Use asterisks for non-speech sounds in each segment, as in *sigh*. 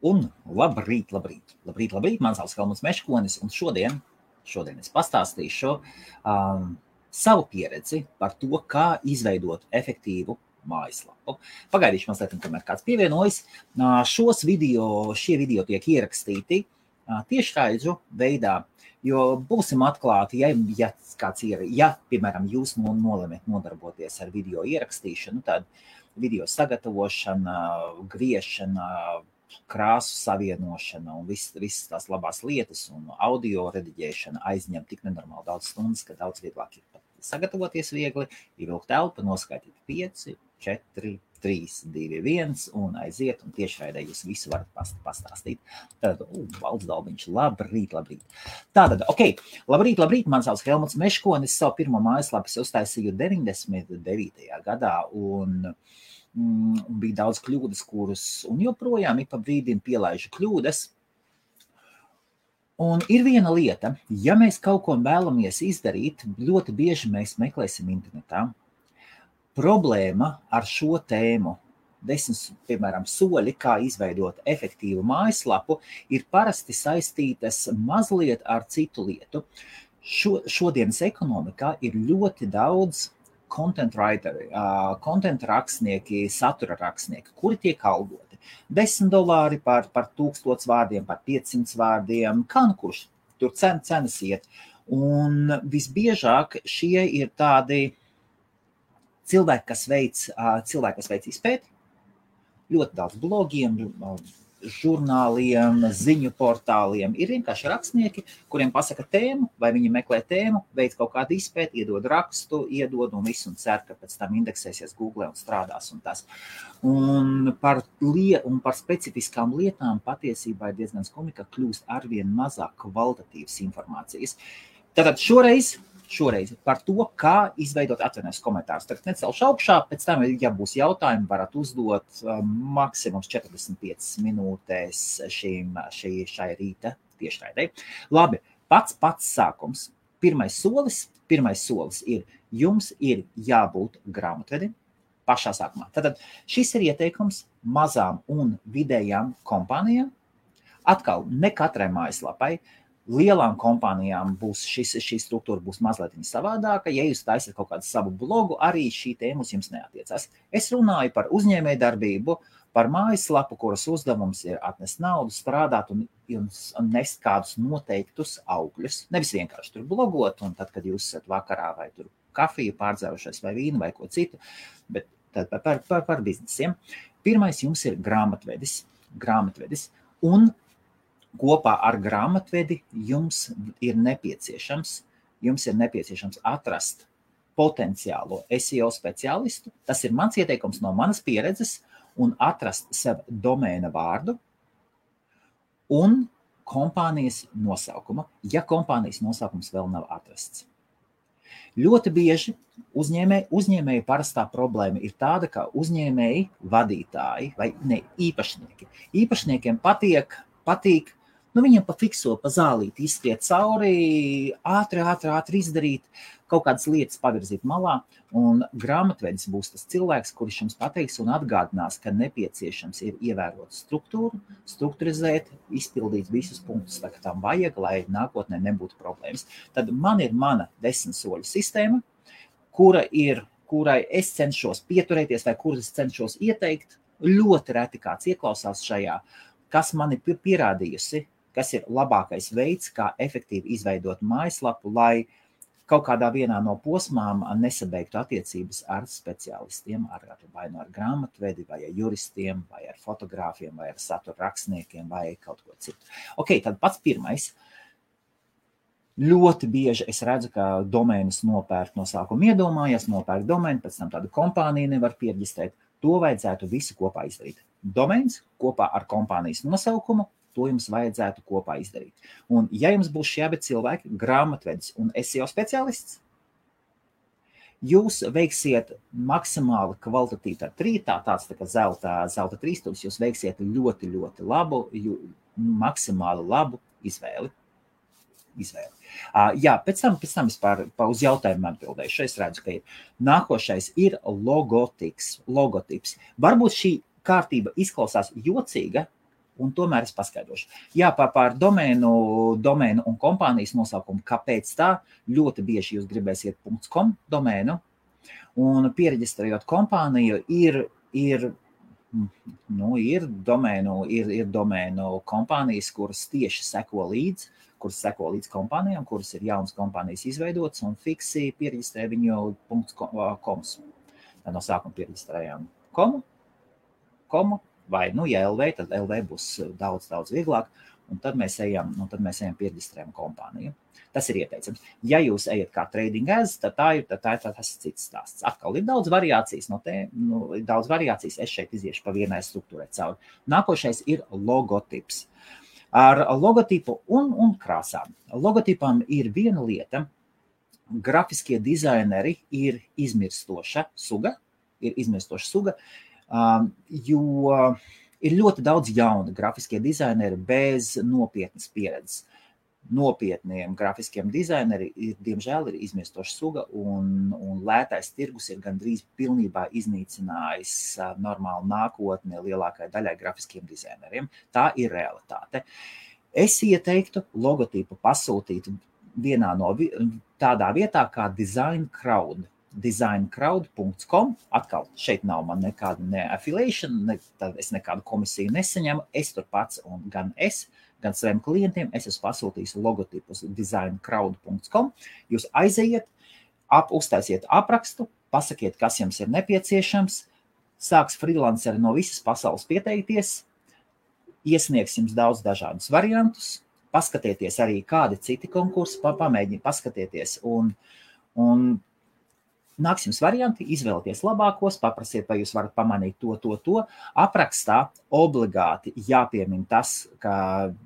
Un labrīt, labrīt, labrīt, labrīt. Man sauc Helmuts Meškonis, un šodien, šodien es pastāstīšu um, savu pieredzi par to, kā izveidot efektīvu mājaslapu. Pagaidīšu mazliet, kamēr kāds pievienojas. Uh, šos video, šie video tiek ierakstīti uh, tiešraidžu veidā, jo būsim atklāti, ja, ja kāds ir, ja, piemēram, jūs nolemat nodarboties ar video ierakstīšanu, tad video sagatavošana, griešana, krāsu savienošana un visas vis tās labās lietas, un audio rediģēšana aizņem tik nenormāli daudz stundas, ka daudz vieglāk ir pat sagatavoties viegli, ievilkt telpu, noskaitīt 5, 4, 3, 2, 1 un aiziet, un tiešraidē jūs visu varat pastāstīt. Tad, valsts dalbiņš, labrīt, labrīt. Tātad, ok, labrīt, labrīt, man sauc Helmuts Meškonis, savu pirmo mājaslapu uztaisīju 99. gadā, un uh, un bija daudz kļūdas, kuras joprojām ik pa brīdim pielaižu kļūdas. Un ir viena lieta, ja mēs kaut ko vēlamies izdarīt, ļoti bieži mēs meklēsim internetā. Problēma ar šo tēmu, desmit, piemēram, soļi, kā izveidot efektīvu mājaslapu, ir parasti saistītas mazliet ar citu lietu. Šo, šodienas ekonomikā ir ļoti daudz content writeri, content rakstnieki, satura rakstnieki, kuri tiek algoti. 10 dolāri par, par 1000 vārdiem, par 500 vārdiem, kā nu kurš tur cen, cenas iet. Un visbiežāk šie ir tādi cilvēki, kas veic, cilvēki, kas veic izpēti, ļoti daudz blogiem, žurnāliem, ziņu portāliem. Ir vienkārši rakstnieki, kuriem pasaka tēmu, vai viņi meklē tēmu, veids kaut kādu izpēti, iedod rakstu, iedod un visu, un cer, ka pēc tam indeksēsies Google un strādās. Un, tas. un, par, lie, un par specifiskām lietām patiesībā ir diezgan skumji, ka kļūst arvien mazāk kvalitatīvas informācijas. Tātad šoreiz šoreiz par to, kā izveidot atvainojas komentārus. Tagad necelšu augšā, pēc tam, ja būs jautājumi, varat uzdot um, maksimums 45 minūtēs šīm, šī, šai rīta tiešraidē. Labi, pats pats sākums. Pirmais solis, pirmais solis ir, jums ir jābūt grāmatvedim pašā sākumā. Tad šis ir ieteikums mazām un vidējām kompānijām. Atkal, ne katrai mājaslapai, uh, lielām kompānijām būs šis, šī struktūra būs mazliet savādāka. Ja jūs taisat kaut kādu savu blogu, arī šī tēma uz jums neatiecās. Es runāju par uzņēmējdarbību, par mājaslapu, kuras uzdevums ir atnest naudu, strādāt un, un nest kādus noteiktus augļus. Nevis vienkārši tur blogot, un tad, kad jūs esat vakarā vai tur kafiju pārdzērušies vai vīnu vai ko citu, bet par, par, par, par biznesiem. Pirmais jums ir grāmatvedis. grāmatvedis un kopā ar grāmatvedi jums ir nepieciešams, jums ir nepieciešams atrast potenciālo SEO speciālistu. Tas ir mans ieteikums no manas pieredzes, un atrast sev domēna vārdu un kompānijas nosaukumu, ja kompānijas nosaukums vēl nav atrasts. Ļoti bieži uzņēmēji, uzņēmēji parastā problēma ir tāda, ka uzņēmēji, vadītāji vai ne, īpašnieki. Īpašniekiem patiek, patīk Nu, viņam pa fikso, pa zālīti izskriet cauri, ātri, ātri, ātri izdarīt, kaut kādas lietas pavirzīt malā. Un grāmatvedis būs tas cilvēks, kurš jums pateiks un atgādinās, ka nepieciešams ir ievērot struktūru, struktūrizēt, izpildīt visus punktus, tā kā tam vajag, lai nākotnē nebūtu problēmas. Tad man ir mana desmit soļu sistēma, kura ir, kurai es cenšos pieturēties, vai kuras cenšos ieteikt. Ļoti reti kāds ieklausās šajā, kas man ir pierādījusi, kas ir labākais veids, kā efektīvi izveidot mājaslapu, lai kaut kādā vienā no posmām nesabeigtu attiecības ar speciālistiem, ar, ar, vai nu ar grāmatvedi, vai ar juristiem, vai ar fotogrāfiem, vai ar satura rakstniekiem, vai kaut ko citu. Ok, tad pats pirmais. Ļoti bieži es redzu, ka domēnus nopērk no sākuma iedomājies, nopērk domēnu, pēc tam tādu kompāniju nevar pierģistrēt. To vajadzētu visu kopā izdarīt. Domēns kopā ar kompānijas nosaukumu, To jums vajadzētu kopā izdarīt. Un, ja jums būs šie abi cilvēki, grāmatvedis un SEO speciālists, jūs veiksiet maksimāli kvalitatīvu tā trītā, tāds tā kā zelta, zelta trīstūris, jūs veiksiet ļoti, ļoti labu, maksimāli labu izvēli. Izvēli. Uh, jā, pēc tam, pēc tam es par, par uz jautājumu atbildēšu. Es redzu, ka ir. nākošais ir logotips. logotips. Varbūt šī kārtība izklausās jocīga, un tomēr es paskaidrošu. Jā, par, par domēnu, domēnu un kompānijas nosaukumu, kāpēc tā ļoti bieži jūs gribēsiet .com domēnu, un pieregistrējot kompāniju ir, ir nu, ir, domēnu, ir, ir domēnu kompānijas, kuras tieši seko līdzi, kuras seko līdz kompānijām, kuras ir jaunas kompānijas izveidotas un fiksi pieregistrē viņu .coms. Tad no sākuma pieregistrējām komu, komu vai, nu, ja LV, tad LV būs daudz, daudz vieglāk, un tad mēs ejam, nu, tad mēs ejam pieregistrējam kompāniju. Tas ir ieteicams. Ja jūs ejat kā trading as, tad tā ir, tad tā ir tas cits stāsts. Atkal ir daudz variācijas no te, nu, daudz variācijas. Es šeit iziešu pa vienai struktūrai cauri. Nākošais ir logotips. Ar logotipu un, un krāsām. Logotipam ir viena lieta. Grafiskie dizaineri ir izmirstoša suga, ir izmirstoša suga, um, jo ir ļoti daudz jaunu grafiskie dizaineri bez nopietnas pieredzes nopietniem grafiskiem dizaineriem, ir, diemžēl, ir izmirstoša suga, un, un lētais tirgus ir gandrīz pilnībā iznīcinājis normālu nākotni lielākajai daļai grafiskiem dizaineriem. Tā ir realitāte. Es ieteiktu logotipu pasūtīt vienā no tādā vietā kā Design Crowd. Designcrowd.com. Atkal šeit nav man nekāda ne affiliation, ne, es nekādu komisiju nesaņemu. Es tur pats un gan es gan saviem klientiem. Es esmu pasūtījis logotipus designcrowd.com. Jūs aiziet, ap, uztaisiet aprakstu, pasakiet, kas jums ir nepieciešams. Sāks freelanceri no visas pasaules pieteikties, iesniegs jums daudz dažādus variantus, paskatieties arī, kādi citi konkursi, pamēģiniet paskatieties. Un, un nāks jums varianti, izvēlieties labākos, paprasiet, vai jūs varat pamanīt to, to, to. Aprakstā obligāti jāpiemina tas, ka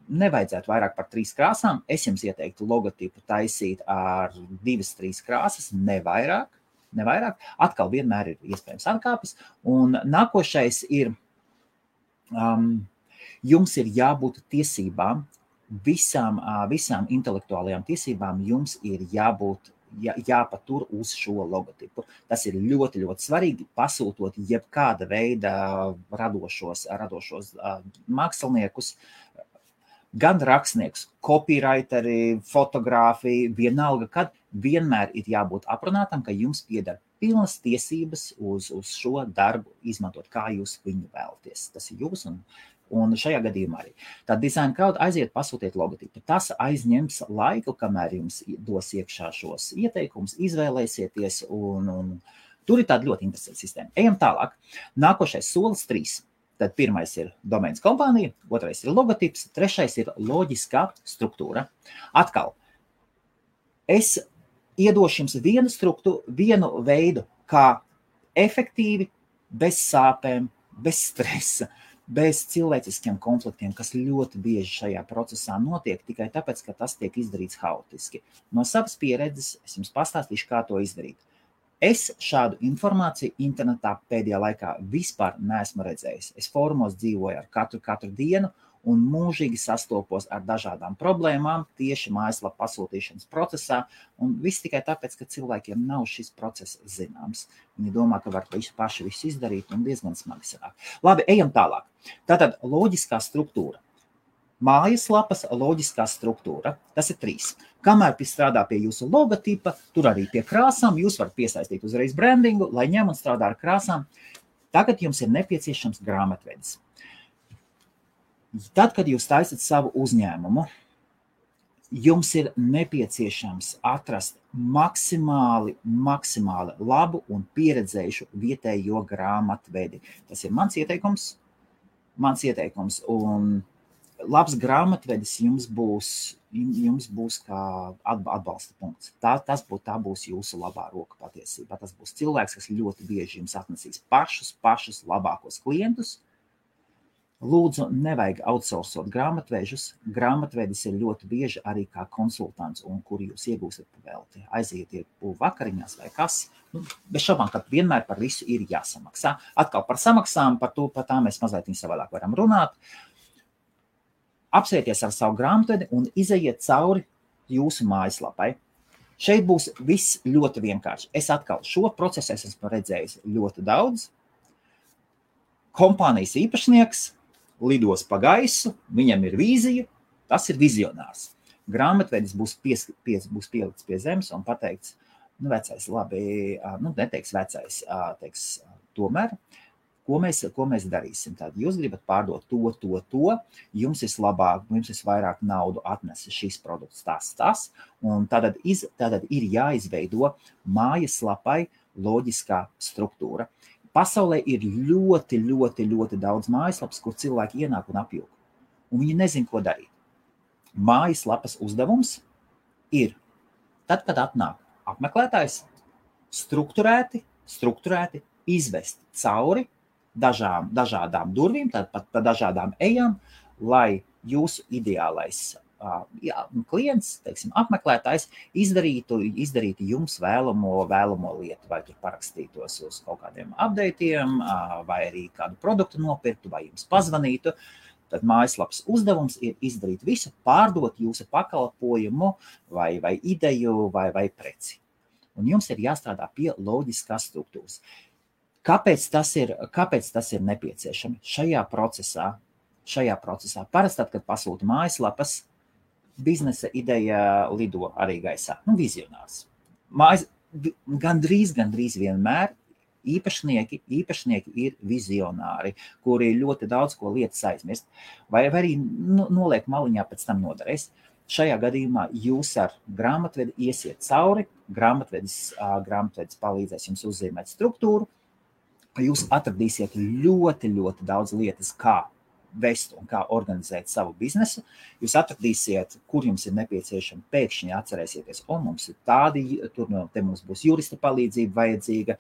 nevajadzētu vairāk par trīs krāsām. Es jums ieteiktu logotipu taisīt ar divas, trīs krāsas, ne vairāk. Ne vairāk. Atkal vienmēr ir iespējams atkāpes. Un nākošais ir, um, jums ir jābūt tiesībām visām, visām intelektuālajām tiesībām jums ir jābūt jā, jāpatur uz šo logotipu. Tas ir ļoti, ļoti svarīgi. Pasūtot jebkāda veida radošos, radošos māksliniekus, gan rakstniekus, copywriteri, fotogrāfi, vienalga, kad vienmēr ir jābūt aprunātam, ka jums pieder pilnas tiesības uz, uz šo darbu izmantot, kā jūs viņu vēlaties. Tas ir jūs un Un šajā gadījumā arī. Tad dizaina kauda aiziet, pasūtiet logotipu. Tas aizņems laiku, kamēr jums dos iekšā šos ieteikumus, izvēlēsieties. Un, un tur ir tāda ļoti interesanta sistēma. Ejam tālāk. Nākošais solis trīs. Tad pirmais ir domēns kompānija, otrais ir logotips, trešais ir loģiskā struktūra. Atkal, es iedošu jums vienu struktūru, vienu veidu, kā efektīvi, bez sāpēm, bez stresa, uh, bez cilvēciskiem konfliktiem, kas ļoti bieži šajā procesā notiek tikai tāpēc, ka tas tiek izdarīts haotiski. No savas pieredzes es jums pastāstīšu, kā to izdarīt. Es šādu informāciju internetā pēdējā laikā vispār neesmu redzējis. Es fórumos dzīvoju ar katru, katru dienu, un mūžīgi sastopos ar dažādām problēmām tieši mājaslapu pasūtīšanas procesā. Un viss tikai tāpēc, ka cilvēkiem nav šis process zināms. Viņi domā, ka var visu paši visu izdarīt, un diezgan smagi sanāk. Labi, ejam tālāk. Tātad loģiskā struktūra. Mājaslapas loģiskā struktūra. Tas ir trīs. Kamēr pie strādā pie jūsu logotipa, tur arī pie krāsām, jūs varat piesaistīt uzreiz brandingu, lai ņem un strādā ar krāsām. Tagad jums ir nepieciešams grāmatvedis. Tad, kad jūs taisat savu uzņēmumu, jums ir nepieciešams atrast maksimāli, maksimāli labu un pieredzējušu vietējo grāmatvedi. Tas ir mans ieteikums. Mans ieteikums. Un labs grāmatvedis jums būs, jums būs kā atbalsta punkts. Tā, tas būs, tā būs jūsu labā roka patiesībā. Tas būs cilvēks, kas ļoti bieži jums atnesīs pašus, pašus labākos klientus, Lūdzu, nevajag outsourcot grāmatvežus. Grāmatvedis ir ļoti bieži arī kā konsultants, un kur jūs iegūsiet pavēlti. Aiziet vakariņās vai kas. Nu, bez šaubām, ka vienmēr par visu ir jāsamaksā. Atkal par samaksām, par to par tām mēs mazliet savādāk varam runāt. Apsieties ar savu grāmatvedi un izejiet cauri jūsu mājaslapai. Šeit būs viss ļoti vienkārši. Es atkal šo procesu esmu redzējis ļoti daudz. Kompānijas īpašnieks lidos pa gaisu, viņam ir vīzija, tas ir vizionārs. Grāmatvedis būs, pies, pies, būs pielikts pie zemes un pateikts, nu, vecais, labi, nu, neteiks vecais, teiks, tomēr, ko mēs, ko mēs darīsim. Tad jūs gribat pārdot to, to, to, jums ir labāk, jums ir vairāk naudu atnesa šis produkts, tas, tas, un tad, iz, tad ir jāizveido mājaslapai loģiskā struktūra. Pasaulē ir ļoti, ļoti, ļoti daudz mājaslapas, kur cilvēki ienāk un apjūg. Un viņi nezina, ko darīt. Mājaslapas uzdevums ir tad, kad atnāk apmeklētājs, struktūrēti, struktūrēti izvest cauri dažām, dažādām durvīm, pat pa dažādām ejām, lai jūsu ideālais jā, klients, teiksim, apmeklētājs, izdarītu, izdarītu jums vēlamo, vēlamo lietu, vai tur parakstītos uz kaut kādiem updatiem, vai arī kādu produktu nopirktu, vai jums pazvanītu. Tad mājaslapas uzdevums ir izdarīt visu, pārdot jūsu pakalpojumu, vai, vai ideju, vai, vai preci. Un jums ir jāstrādā pie loģiskās struktūras. Kāpēc tas ir, kāpēc tas ir nepieciešams šajā procesā? Šajā procesā parasti, kad pasūta mājaslapas, biznesa ideja lido arī gaisā. Nu, vizionārs. Mājas, gandrīz, gandrīz vienmēr īpašnieki, īpašnieki ir vizionāri, kuri ļoti daudz ko lietas aizmirst, vai arī nu, noliek maliņā, pēc tam nodarēs. Šajā gadījumā jūs ar grāmatvedi iesiet cauri, grāmatvedis, grāmatvedis palīdzēs jums uzzīmēt struktūru, jūs atradīsiet ļoti, ļoti daudz lietas, kā vest un kā organizēt savu biznesu. Jūs atradīsiet, kur jums ir nepieciešama. Pēkšņi atcerēsieties, o, mums ir tādi, tur no te mums būs jurista palīdzība vajadzīga.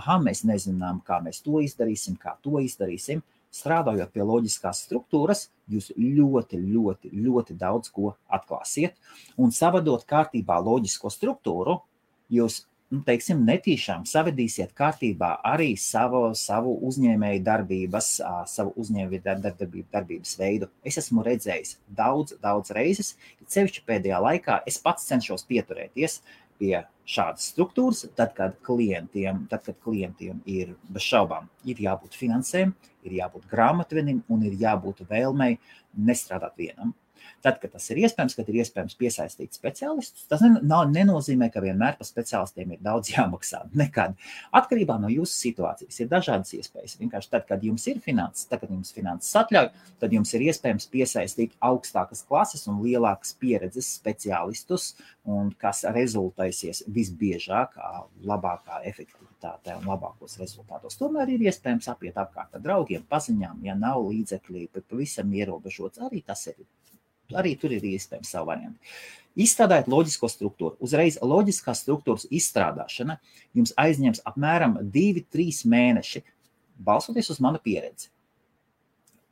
Aha, mēs nezinām, kā mēs to izdarīsim, kā to izdarīsim. Strādājot pie loģiskās struktūras, jūs ļoti, ļoti, ļoti daudz ko atklāsiet. Un savadot kārtībā loģisko struktūru, jūs nu, teiksim, netīšām savedīsiet kārtībā arī savu, savu uzņēmēju darbības, savu uzņēmēju darbību, darbības veidu. Es esmu redzējis daudz, daudz reizes, cevišķi pēdējā laikā es pats cenšos pieturēties pie šādas struktūras, tad, kad klientiem, tad, kad klientiem ir bez šaubām ir jābūt finansēm, ir jābūt grāmatvenim un ir jābūt vēlmei nestrādāt vienam. Tad, kad tas ir iespējams, kad ir iespējams piesaistīt speciālistus, tas nav, nenozīmē, ka vienmēr par speciālistiem ir daudz jāmaksā. *laughs* Nekad. Atkarībā no jūsu situācijas ir dažādas iespējas. Vienkārši tad, kad jums ir finanses, tad, kad jums finanses atļauj, tad jums ir iespējams piesaistīt augstākas klases un lielākas pieredzes speciālistus, un kas rezultēsies visbiežāk labākā efektivitātē un labākos rezultātos. Tomēr ir iespējams apiet apkārt ar draugiem, paziņām, ja nav līdzekļi, bet pavisam ierobežots. Arī tas ir Arī tur ir iespējams savu variantu. Izstrādājot loģisko struktūru. Uzreiz loģiskās struktūras izstrādāšana jums aizņems apmēram 2-3 mēneši, balstoties uz manu pieredzi.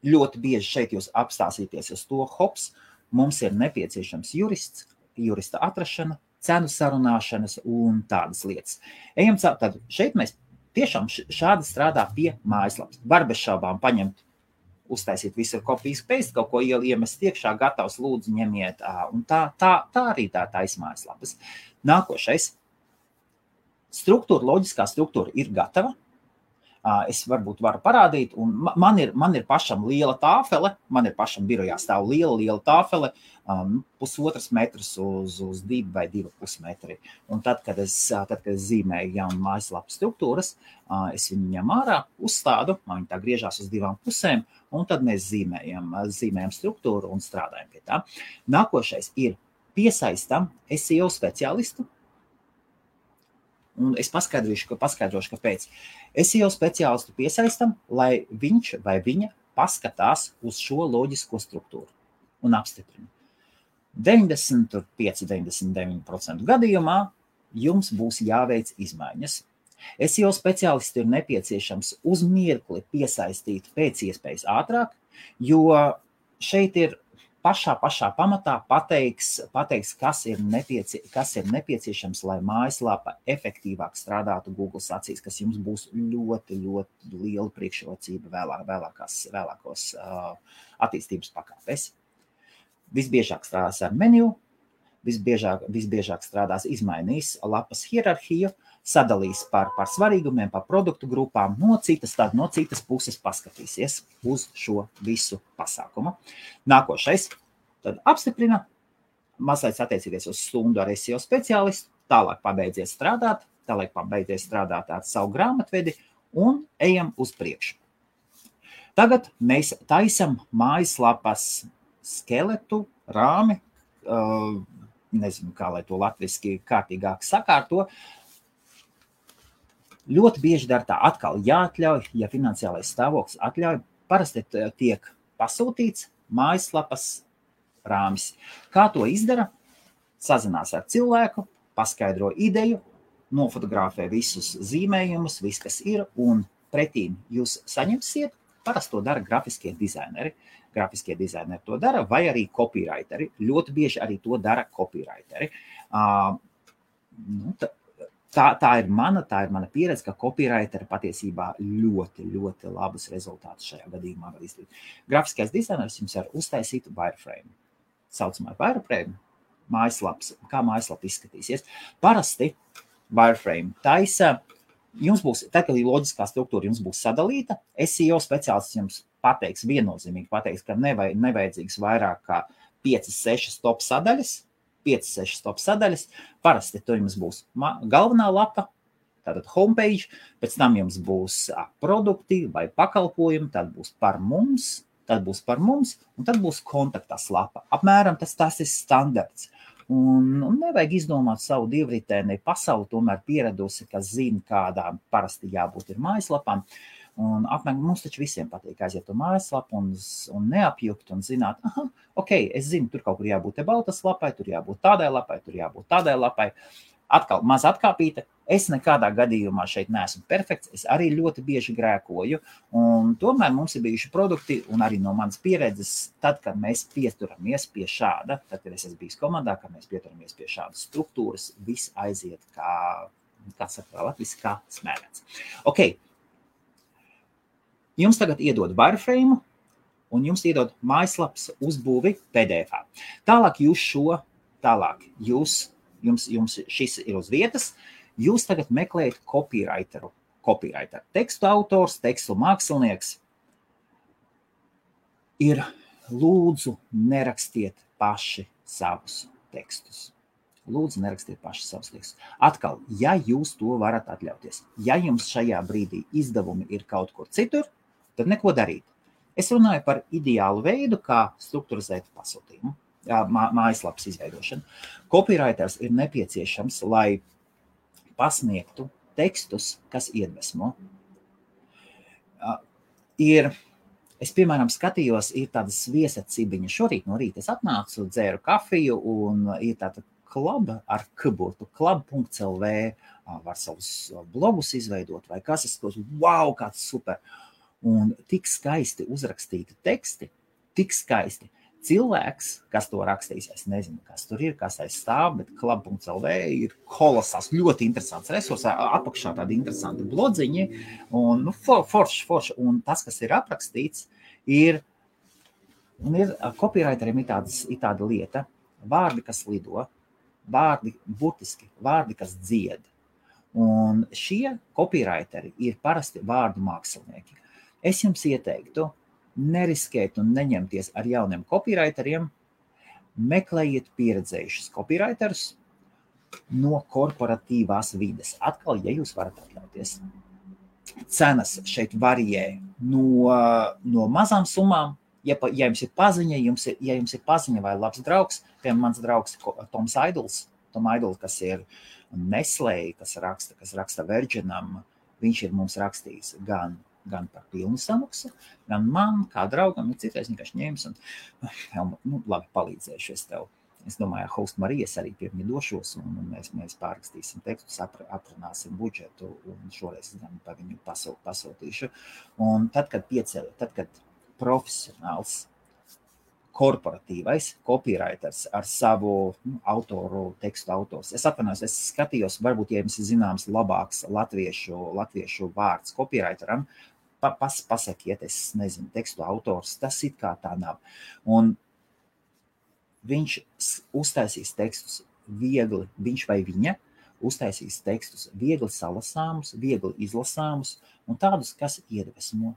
Ļoti bieži šeit jūs apstāsieties uz to, hops, mums ir nepieciešams jurists, jurista atrašana, cenu sarunāšanas un tādas lietas. Ejam caur, tad šeit mēs tiešām šādi strādā pie mājaslapas. Var bez šaubām paņemt uztaisīt visu kopijas paste, kaut ko iemest iekšā, gatavs, lūdzu, ņemiet. Un tā, tā, tā arī tā taisa mājaslapas. Nākošais. Struktūra, loģiskā struktūra ir gatava. Es varbūt varu parādīt, man ir, man ir pašam liela tāfele, man ir pašam birojā stāv liela, liela tāfele, um, pusotras metras uz, uz divu vai divu pusmetri. Un tad, kad es, tad, kad es zīmēju jaunu mājaslapu struktūras, uh, es viņu ņemu ārā, uzstādu, man viņa tā griežās uz divām pusēm, un tad mēs zīmējam, zīmējam struktūru un strādājam pie tā. Nākošais ir piesaistam SEO speciālistu, Un es paskaidrošu, ka, paskaidrošu, kāpēc. Jau speciālistu piesaistam, lai viņš vai viņa paskatās uz šo loģisko struktūru un apstiprina. 95, 99% gadījumā jums būs jāveic izmaiņas. Jau speciālistu ir nepieciešams uz mirkli piesaistīt pēc iespējas ātrāk, jo šeit ir pašā, pašā pamatā pateiks, pateiks kas, ir nepiecie, kas ir nepieciešams, lai mājaslapa efektīvāk strādātu Google acīs, kas jums būs ļoti, ļoti liela priekšrocība vēlāk, vēlākās, vēlākos uh, attīstības pakāpēs. Visbiežāk strādās ar menu, visbiežāk, visbiežāk strādās izmainīs lapas hierarhiju, sadalīs par, par svarīgumiem, par produktu grupām, no citas, tad no citas puses paskatīsies uz šo visu pasākumu. Nākošais, tad apstiprina, mazliet attiecīties uz stundu ar SEO speciālistu, tālāk pabeidziet strādāt, tālāk pabeidziet strādāt ar savu grāmatvedi un ejam uz priekšu. Tagad mēs taisam mājaslapas skeletu, rāmi, uh, nezinu, kā lai to latviešu kārtīgāk sakārto, Ļoti bieži dara tā, atkal jāatļauj, ja finansiālais stāvoklis atļauj. Parasti tiek pasūtīts mājaslapas rāmis. Kā to izdara? Sazinās ar cilvēku, paskaidro ideju, nofotografē visus zīmējumus, viss, kas ir, un pretīm jūs saņemsiet. Parasti to dara grafiskie dizaineri. Grafiskie dizaineri to dara, vai arī copywriteri. Ļoti bieži arī to dara copywriteri. Uh, nu, tā, tā ir mana, tā ir mana pieredze, ka copywriteri patiesībā ļoti, ļoti labus rezultātus šajā gadījumā var izdarīt. Grafiskais dizainers jums var uztaisīt wireframe. Saucamā wireframe mājaslaps, kā mājaslapa izskatīsies. Parasti wireframe taisa. Jums būs, tad, kad loģiskā struktūra, jums būs sadalīta. SEO speciālists jums pateiks, viennozīmīgi pateiks, ka nevajag, nevajadzīgs vairāk kā 5, 6 top sadaļas, 5, 6 top sadaļas. Parasti tur jums būs galvenā lapa, tātad homepage, pēc tam jums būs produkti vai pakalpojumi, tad būs par mums, tad būs par mums, un tad būs kontaktās lapa. Apmēram tas, tas ir standarts. Un, un nevajag izdomāt savu divritēni pasauli, tomēr pieradusi, kas zina, kādām parasti jābūt ir mājaslapām. Uh, Un apmēram mums taču visiem patīk aiziet uz mājaslapu un, un neapjukt un zināt, ah, ok, es zinu, tur kaut kur jābūt te baltas lapai, tur jābūt tādai lapai, tur jābūt tādai lapai. Atkal maz atkāpīta. Es nekādā gadījumā šeit neesmu perfekts. Es arī ļoti bieži grēkoju. Tomēr mums ir bijuši produkti, un arī no manas pieredzes, tad, kad mēs pieturamies pie šāda, tad, kad es esmu bijis komandā, kad mēs pieturamies pie šādas struktūras, viss aiziet kā, kā saka, Latvijas, kā smērēts. Okay jums tagad iedod wireframe, un jums iedod mājaslapas uzbūvi PDF. Tālāk jūs šo, tālāk jūs, jums, jums šis ir uz vietas, jūs tagad meklējat copywriteru. Copywriter. Tekstu autors, tekstu mākslinieks ir lūdzu nerakstiet paši savus tekstus. Lūdzu, nerakstiet paši savus tekstus. Atkal, ja jūs to varat atļauties, ja jums šajā brīdī izdevumi ir kaut kur citur, tad neko darīt. Es runāju par ideālu veidu, kā struktūrizēt pasūtījumu, mā, mājaslapas izveidošanu. Copywriters ir nepieciešams, lai pasniegtu tekstus, kas iedvesmo. Ir, es, piemēram, skatījos, ir tāda sviesa cibiņa. Šorīt no rīta es atnācu, dzēru kafiju, un ir tāda kluba ar kuburtu, klub.lv, var savus blogus izveidot, vai kas es tos, wow, kāds super! Un tik skaisti uzrakstīti teksti, tik skaisti. Cilvēks, kas to rakstīs, es nezinu, kas tur ir, kas aiz stāv, bet klub.lv ir kolosāls, ļoti interesants resurs, apakšā tādi interesanti blodziņi, un nu, for, forši, forši, un tas, kas ir aprakstīts, ir, un ir copywriteriem ir, tādas, ir tāda lieta, vārdi, kas lido, vārdi, burtiski, vārdi, kas dzied, un šie copywriteri ir parasti vārdu mākslinieki. Es jums ieteiktu, neriskēt un neņemties ar jauniem copywriteriem. Meklējiet pieredzējušus copywriterus no korporatīvās vides. Atkal, ja jūs varat atļauties. Cenas šeit varijē no, no mazām summām. Ja, ja jums ir paziņa, jums ir, ja jums ir paziņa vai labs draugs, piemēram, mans draugs Toms Aidols, Tom Aidols, kas ir Neslē, kas raksta, kas raksta Virginam, viņš ir mums rakstījis gan gan par pilnu samaksu, gan man, kā draugam, ir citreiz vienkārši ņēmis un nu, labi palīdzēšu es tev. Es domāju, ka Host Marijas arī pie viņa došos, un mēs, mēs pārrakstīsim tekstus, aprunāsim budžetu, un šoreiz gan par viņu pasūt, pasūtīšu. Un tad, kad pieceļ, tad, kad profesionāls korporatīvais copywriters ar savu nu, autoru, tekstu autors. Es atvainojos, es skatījos, varbūt, ja jums ir zināms labāks latviešu, latviešu vārds copywriteram, pa, pas, pasakiet, es nezinu, tekstu autors, tas it kā tā nav. Un viņš uztaisīs tekstus viegli, viņš vai viņa uztaisīs tekstus viegli salasāmus, viegli izlasāmus un tādus, kas iedvesmo,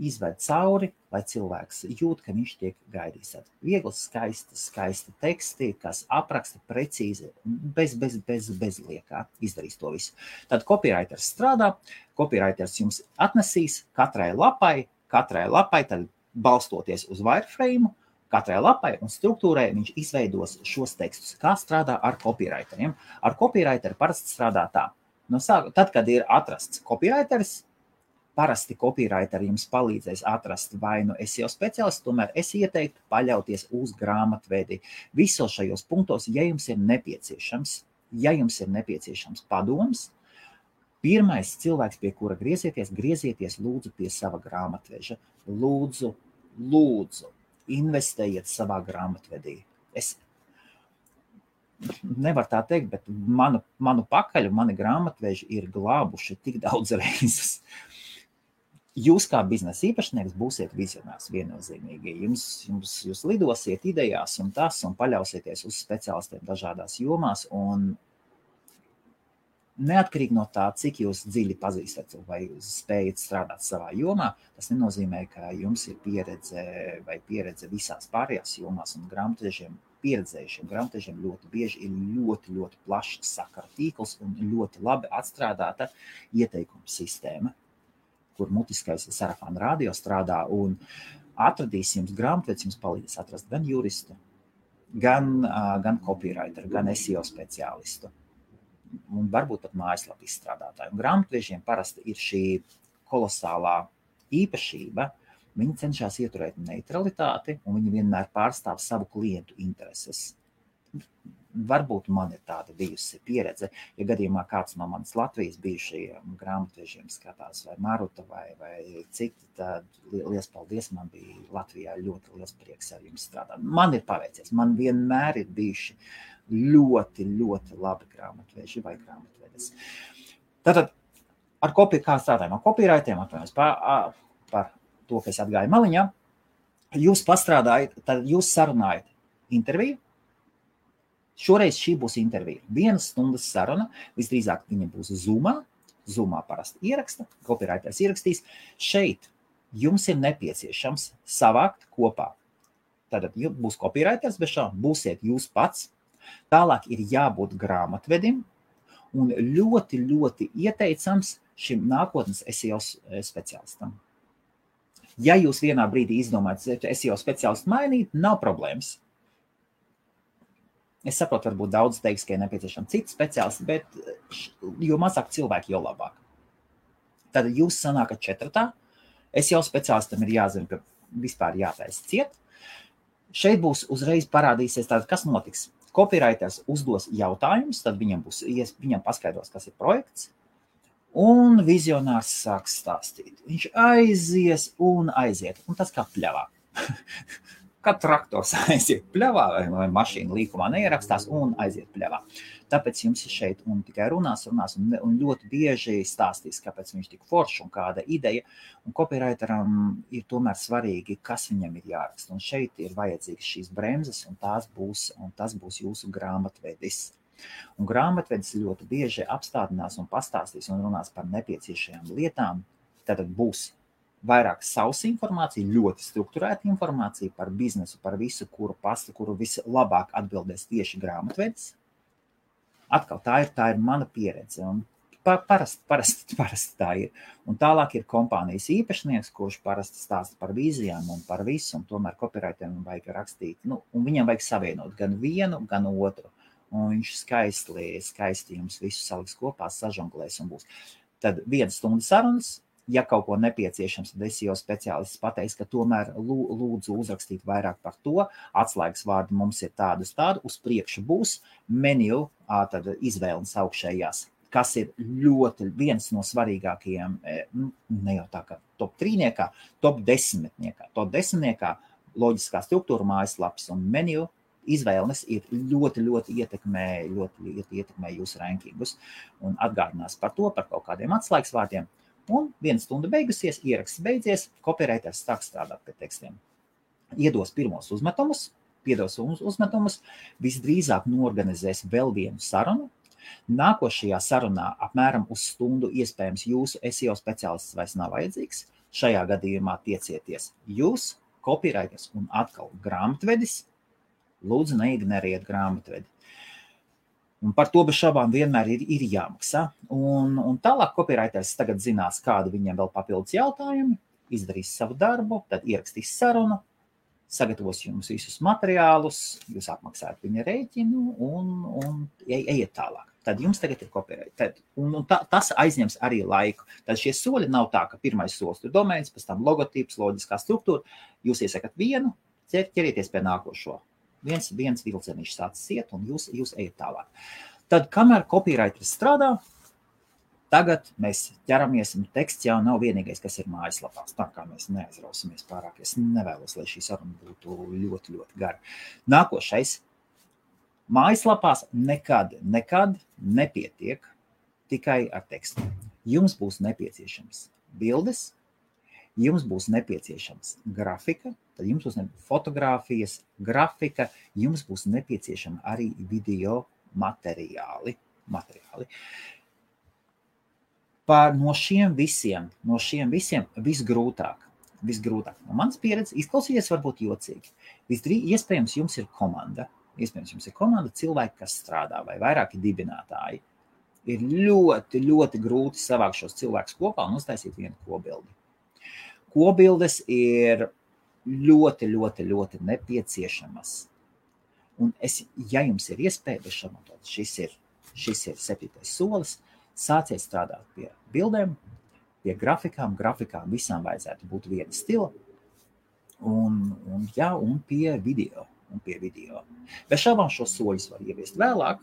izved cauri, lai cilvēks jūt, ka viņš tiek gaidīts. Viegli, skaisti, skaisti teksti, kas apraksta precīzi, bez, bez, bez, bez liekā, izdarīs to visu. Tad copywriters strādā, copywriters jums atnesīs katrai lapai, katrai lapai, tad balstoties uz wireframe, katrai lapai un struktūrai viņš izveidos šos tekstus. Kā strādā ar copywriteriem? Ar copywriteru parasti strādā tā. No sāka, tad, kad ir atrasts copywriters, parasti copywriteri jums palīdzēs atrast vai nu SEO speciālistu, tomēr es ieteiktu paļauties uz grāmatvedi. Visos šajos punktos, ja jums ir nepieciešams, ja jums ir nepieciešams padoms, pirmais cilvēks, pie kura griezieties, griezieties lūdzu pie sava grāmatveža. Lūdzu, lūdzu, investējiet savā grāmatvedī. Es nevaru tā teikt, bet manu, manu pakaļu, mani grāmatveži ir glābuši tik daudz reizes. Jūs, kā biznesa īpašnieks, būsiet vizionārs viennozīmīgi. Jums, jums, jūs lidosiet idejās un tas, un paļausieties uz speciālistiem dažādās jomās. Neatkarīgi no tā, cik jūs dziļi pazīstat vai spējat strādāt savā jomā, tas nenozīmē, ka jums ir pieredze vai pieredze visās pārējās jomās. Un grāmatvežiem, pieredzējušiem grāmatvežiem ļoti bieži ir ļoti, ļoti plašs sakaru tīkls un ļoti labi atstrādāta ieteikuma sistēma kur mutiskais sarafāna radio strādā. Un atradīs jums grāmatvedis, jums palīdzēs atrast gan juristu, gan, gan copywriteru, gan SEO speciālistu. Un varbūt pat mājaslapu izstrādātāju. Grāmatvežiem parasti ir šī kolosālā īpašība. Viņi cenšas ieturēt neutralitāti, un viņi vienmēr pārstāv savu klientu intereses varbūt man ir tāda bijusi pieredze. Ja gadījumā kāds no manas Latvijas bijušajiem grāmatvežiem skatās, vai Maruta, vai, vai citi, tad liels paldies. Man bija Latvijā ļoti liels prieks ar jums strādāt. Man ir paveicies. Man vienmēr ir bijuši ļoti, ļoti labi grāmatveži vai grāmatvedes. Tātad ar kopiju kā strādājam? Ar kopīraitiem atvainojos par, par to, ka es atgāju maliņā. Jūs pastrādājat, tad jūs sarunājat interviju, Šoreiz šī būs intervija. Vienas stundas saruna, visdrīzāk viņa būs Zoomā. Zoomā parasti ieraksta, copywriters ierakstīs. Šeit jums ir nepieciešams savākt kopā. Tad būs copywriters, bet šā būsiet jūs pats. Tālāk ir jābūt grāmatvedim un ļoti, ļoti ieteicams šim nākotnes SEO speciālistam. Ja jūs vienā brīdī izdomājat SEO speciālistu mainīt, nav problēmas Es saprotu, varbūt daudz teiks, ka ir nepieciešams cits speciālists, bet jo mazāk cilvēku, jo labāk. Tad jūs sanākat četratā. Es jau speciālistam ir jāzina, ka vispār jātaisa ciet. Šeit būs uzreiz parādīsies, tātad, kas notiks. Copywriters uzdos jautājumus, tad viņam, būs, viņam paskaidros, kas ir projekts. Un vizionārs sāks stāstīt. Viņš aizies un aiziet. Un tas kā pļāvā. *laughs* kad traktors *laughs* aiziet pļavā vai, mašīna līkumā neierakstās un aiziet pļavā. Tāpēc jums ir šeit un tikai runās, runās un, un ļoti bieži stāstīs, kāpēc viņš tik foršs un kāda ideja. Un copywriteram ir tomēr svarīgi, kas viņam ir jāraksta. Un šeit ir vajadzīgas šīs bremzes, un, būs, un tas būs jūsu grāmatvedis. Un grāmatvedis ļoti bieži apstādinās un pastāstīs un runās par nepieciešamām lietām. Tad būs vairāk savas informācija, ļoti strukturēta informācija par biznesu, par visu, kuru pastu, kuru vislabāk atbildēs tieši grāmatvedis. Atkal tā ir, tā ir mana pieredze. Un parasti, parasti, *laughs* parasti tā ir. Un tālāk ir kompānijas īpašnieks, kurš parasti stāsta par vīzijām un par visu, un tomēr copywriterim vajag rakstīt, nu, viņam vajag savienot gan vienu, gan otru. Un viņš skaisti, skaisti jums visu saliks kopā, sažonglēs un būs. Tad viena stunda sarunas, ja kaut ko nepieciešams, tad SEO speciālists pateiks, ka tomēr lūdzu uzrakstīt vairāk par to. Atslēgas vārdi mums ir tādas, tādu uz priekšu būs menu, tad izvēles augšējās. Kas ir ļoti viens no svarīgākajiem, e, ne jau tā kā top trīniekā, top desmitniekā. Top desmitniekā loģiskā struktūra mājaslapas un menu izvēles ir ļoti, ļoti ietekmē, ļoti, ļoti ietekmē jūsu rankingus un atgādinās par to, par kaut kādiem atslēgas vārdiem. Un viena stunda beigusies, ieraksts beidzies, copywriters sāk strādāt pie tekstiem. Iedos pirmos uzmetumus, piedos uzmetumus, visdrīzāk norganizēs vēl vienu sarunu, Nākošajā sarunā apmēram uz stundu iespējams jūsu SEO speciālists vairs nav vajadzīgs. Šajā gadījumā tiecieties jūs, copywriters un atkal grāmatvedis. Lūdzu, neignorējiet grāmatvedi. Un par to bez šaubām vienmēr ir, ir jāmaksā. Un, un tālāk copywriters tagad zinās, kādi viņiem vēl papildus jautājumi, izdarīs savu darbu, tad ierakstīs sarunu, sagatavos jums visus materiālus, jūs apmaksājat viņa rēķinu un, un ejiet tālāk. Tad jums tagad ir copyright. Un, un tā, tas aizņems arī laiku. Tad šie soļi nav tā, ka pirmais solis ir domēns, pēc tam logotips, loģiskā struktūra. Jūs iesakat vienu, ķerieties pie nākošo viens, viens vilcieniņš sācis iet, un jūs, jūs ejat tālāk. Tad, kamēr copywriters strādā, tagad mēs ķeramies, un teksts jau nav vienīgais, kas ir mājaslapās. Tā kā mēs neaizrausimies pārāk, es nevēlos, lai šī saruna būtu ļoti, ļoti gara. Nākošais. Mājaslapās nekad, nekad nepietiek tikai ar tekstu. Jums būs nepieciešams bildes, jums būs nepieciešams grafika, tad jums būs fotografijas, grafika, jums būs nepieciešama arī video materiāli. materiāli. Par no šiem visiem, no šiem visiem visgrūtāk, visgrūtāk. No manas pieredzes izklausīties varbūt jocīgi. Visdrīz, iespējams, jums ir komanda. Iespējams, jums ir komanda cilvēki, kas strādā vai vairāki dibinātāji. Ir ļoti, ļoti grūti savākt šos cilvēkus kopā un uztaisīt vienu kobildi. Kobildes ir ļoti, ļoti, ļoti nepieciešamas. Un es, ja jums ir iespēja, bez šaubām, šis ir, šis ir septītais solis, sāciet strādāt pie bildēm, pie grafikām. Grafikām visām vajadzētu būt viena stila, un, un, jā, un pie video. Un pie video. Bez šaubām šos soļus var ieviest vēlāk.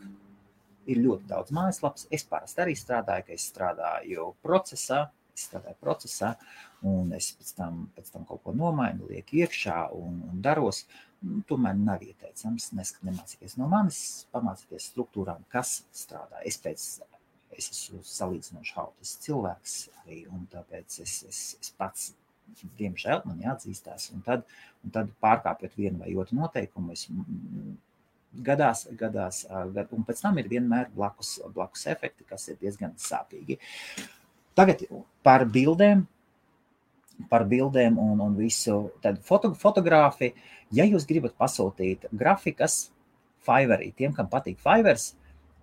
Ir ļoti daudz mājaslapas. Es parasti arī strādāju, ka es strādāju procesā, es strādāju procesā, un es pēc tam, pēc tam kaut ko nomainu, lieku iekšā un, un daros. Nu, tomēr nav ieteicams neskat nemācīties no manis, pamācīties struktūrām, kas strādā. Es pēc es esmu salīdzinoši hautis cilvēks arī, un tāpēc es, es, es pats, diemžēl, man jāatzīstās, un tad, un tad pārkāpjot vienu vai otru noteikumu, es gadās, gadās, un pēc tam ir vienmēr blakus, blakus efekti, kas ir diezgan sāpīgi. Tagad par bildēm par bildēm un, un visu. Tad foto, fotogrāfi, ja jūs gribat pasūtīt grafikas Fiverrī, tiem, kam patīk Fivers,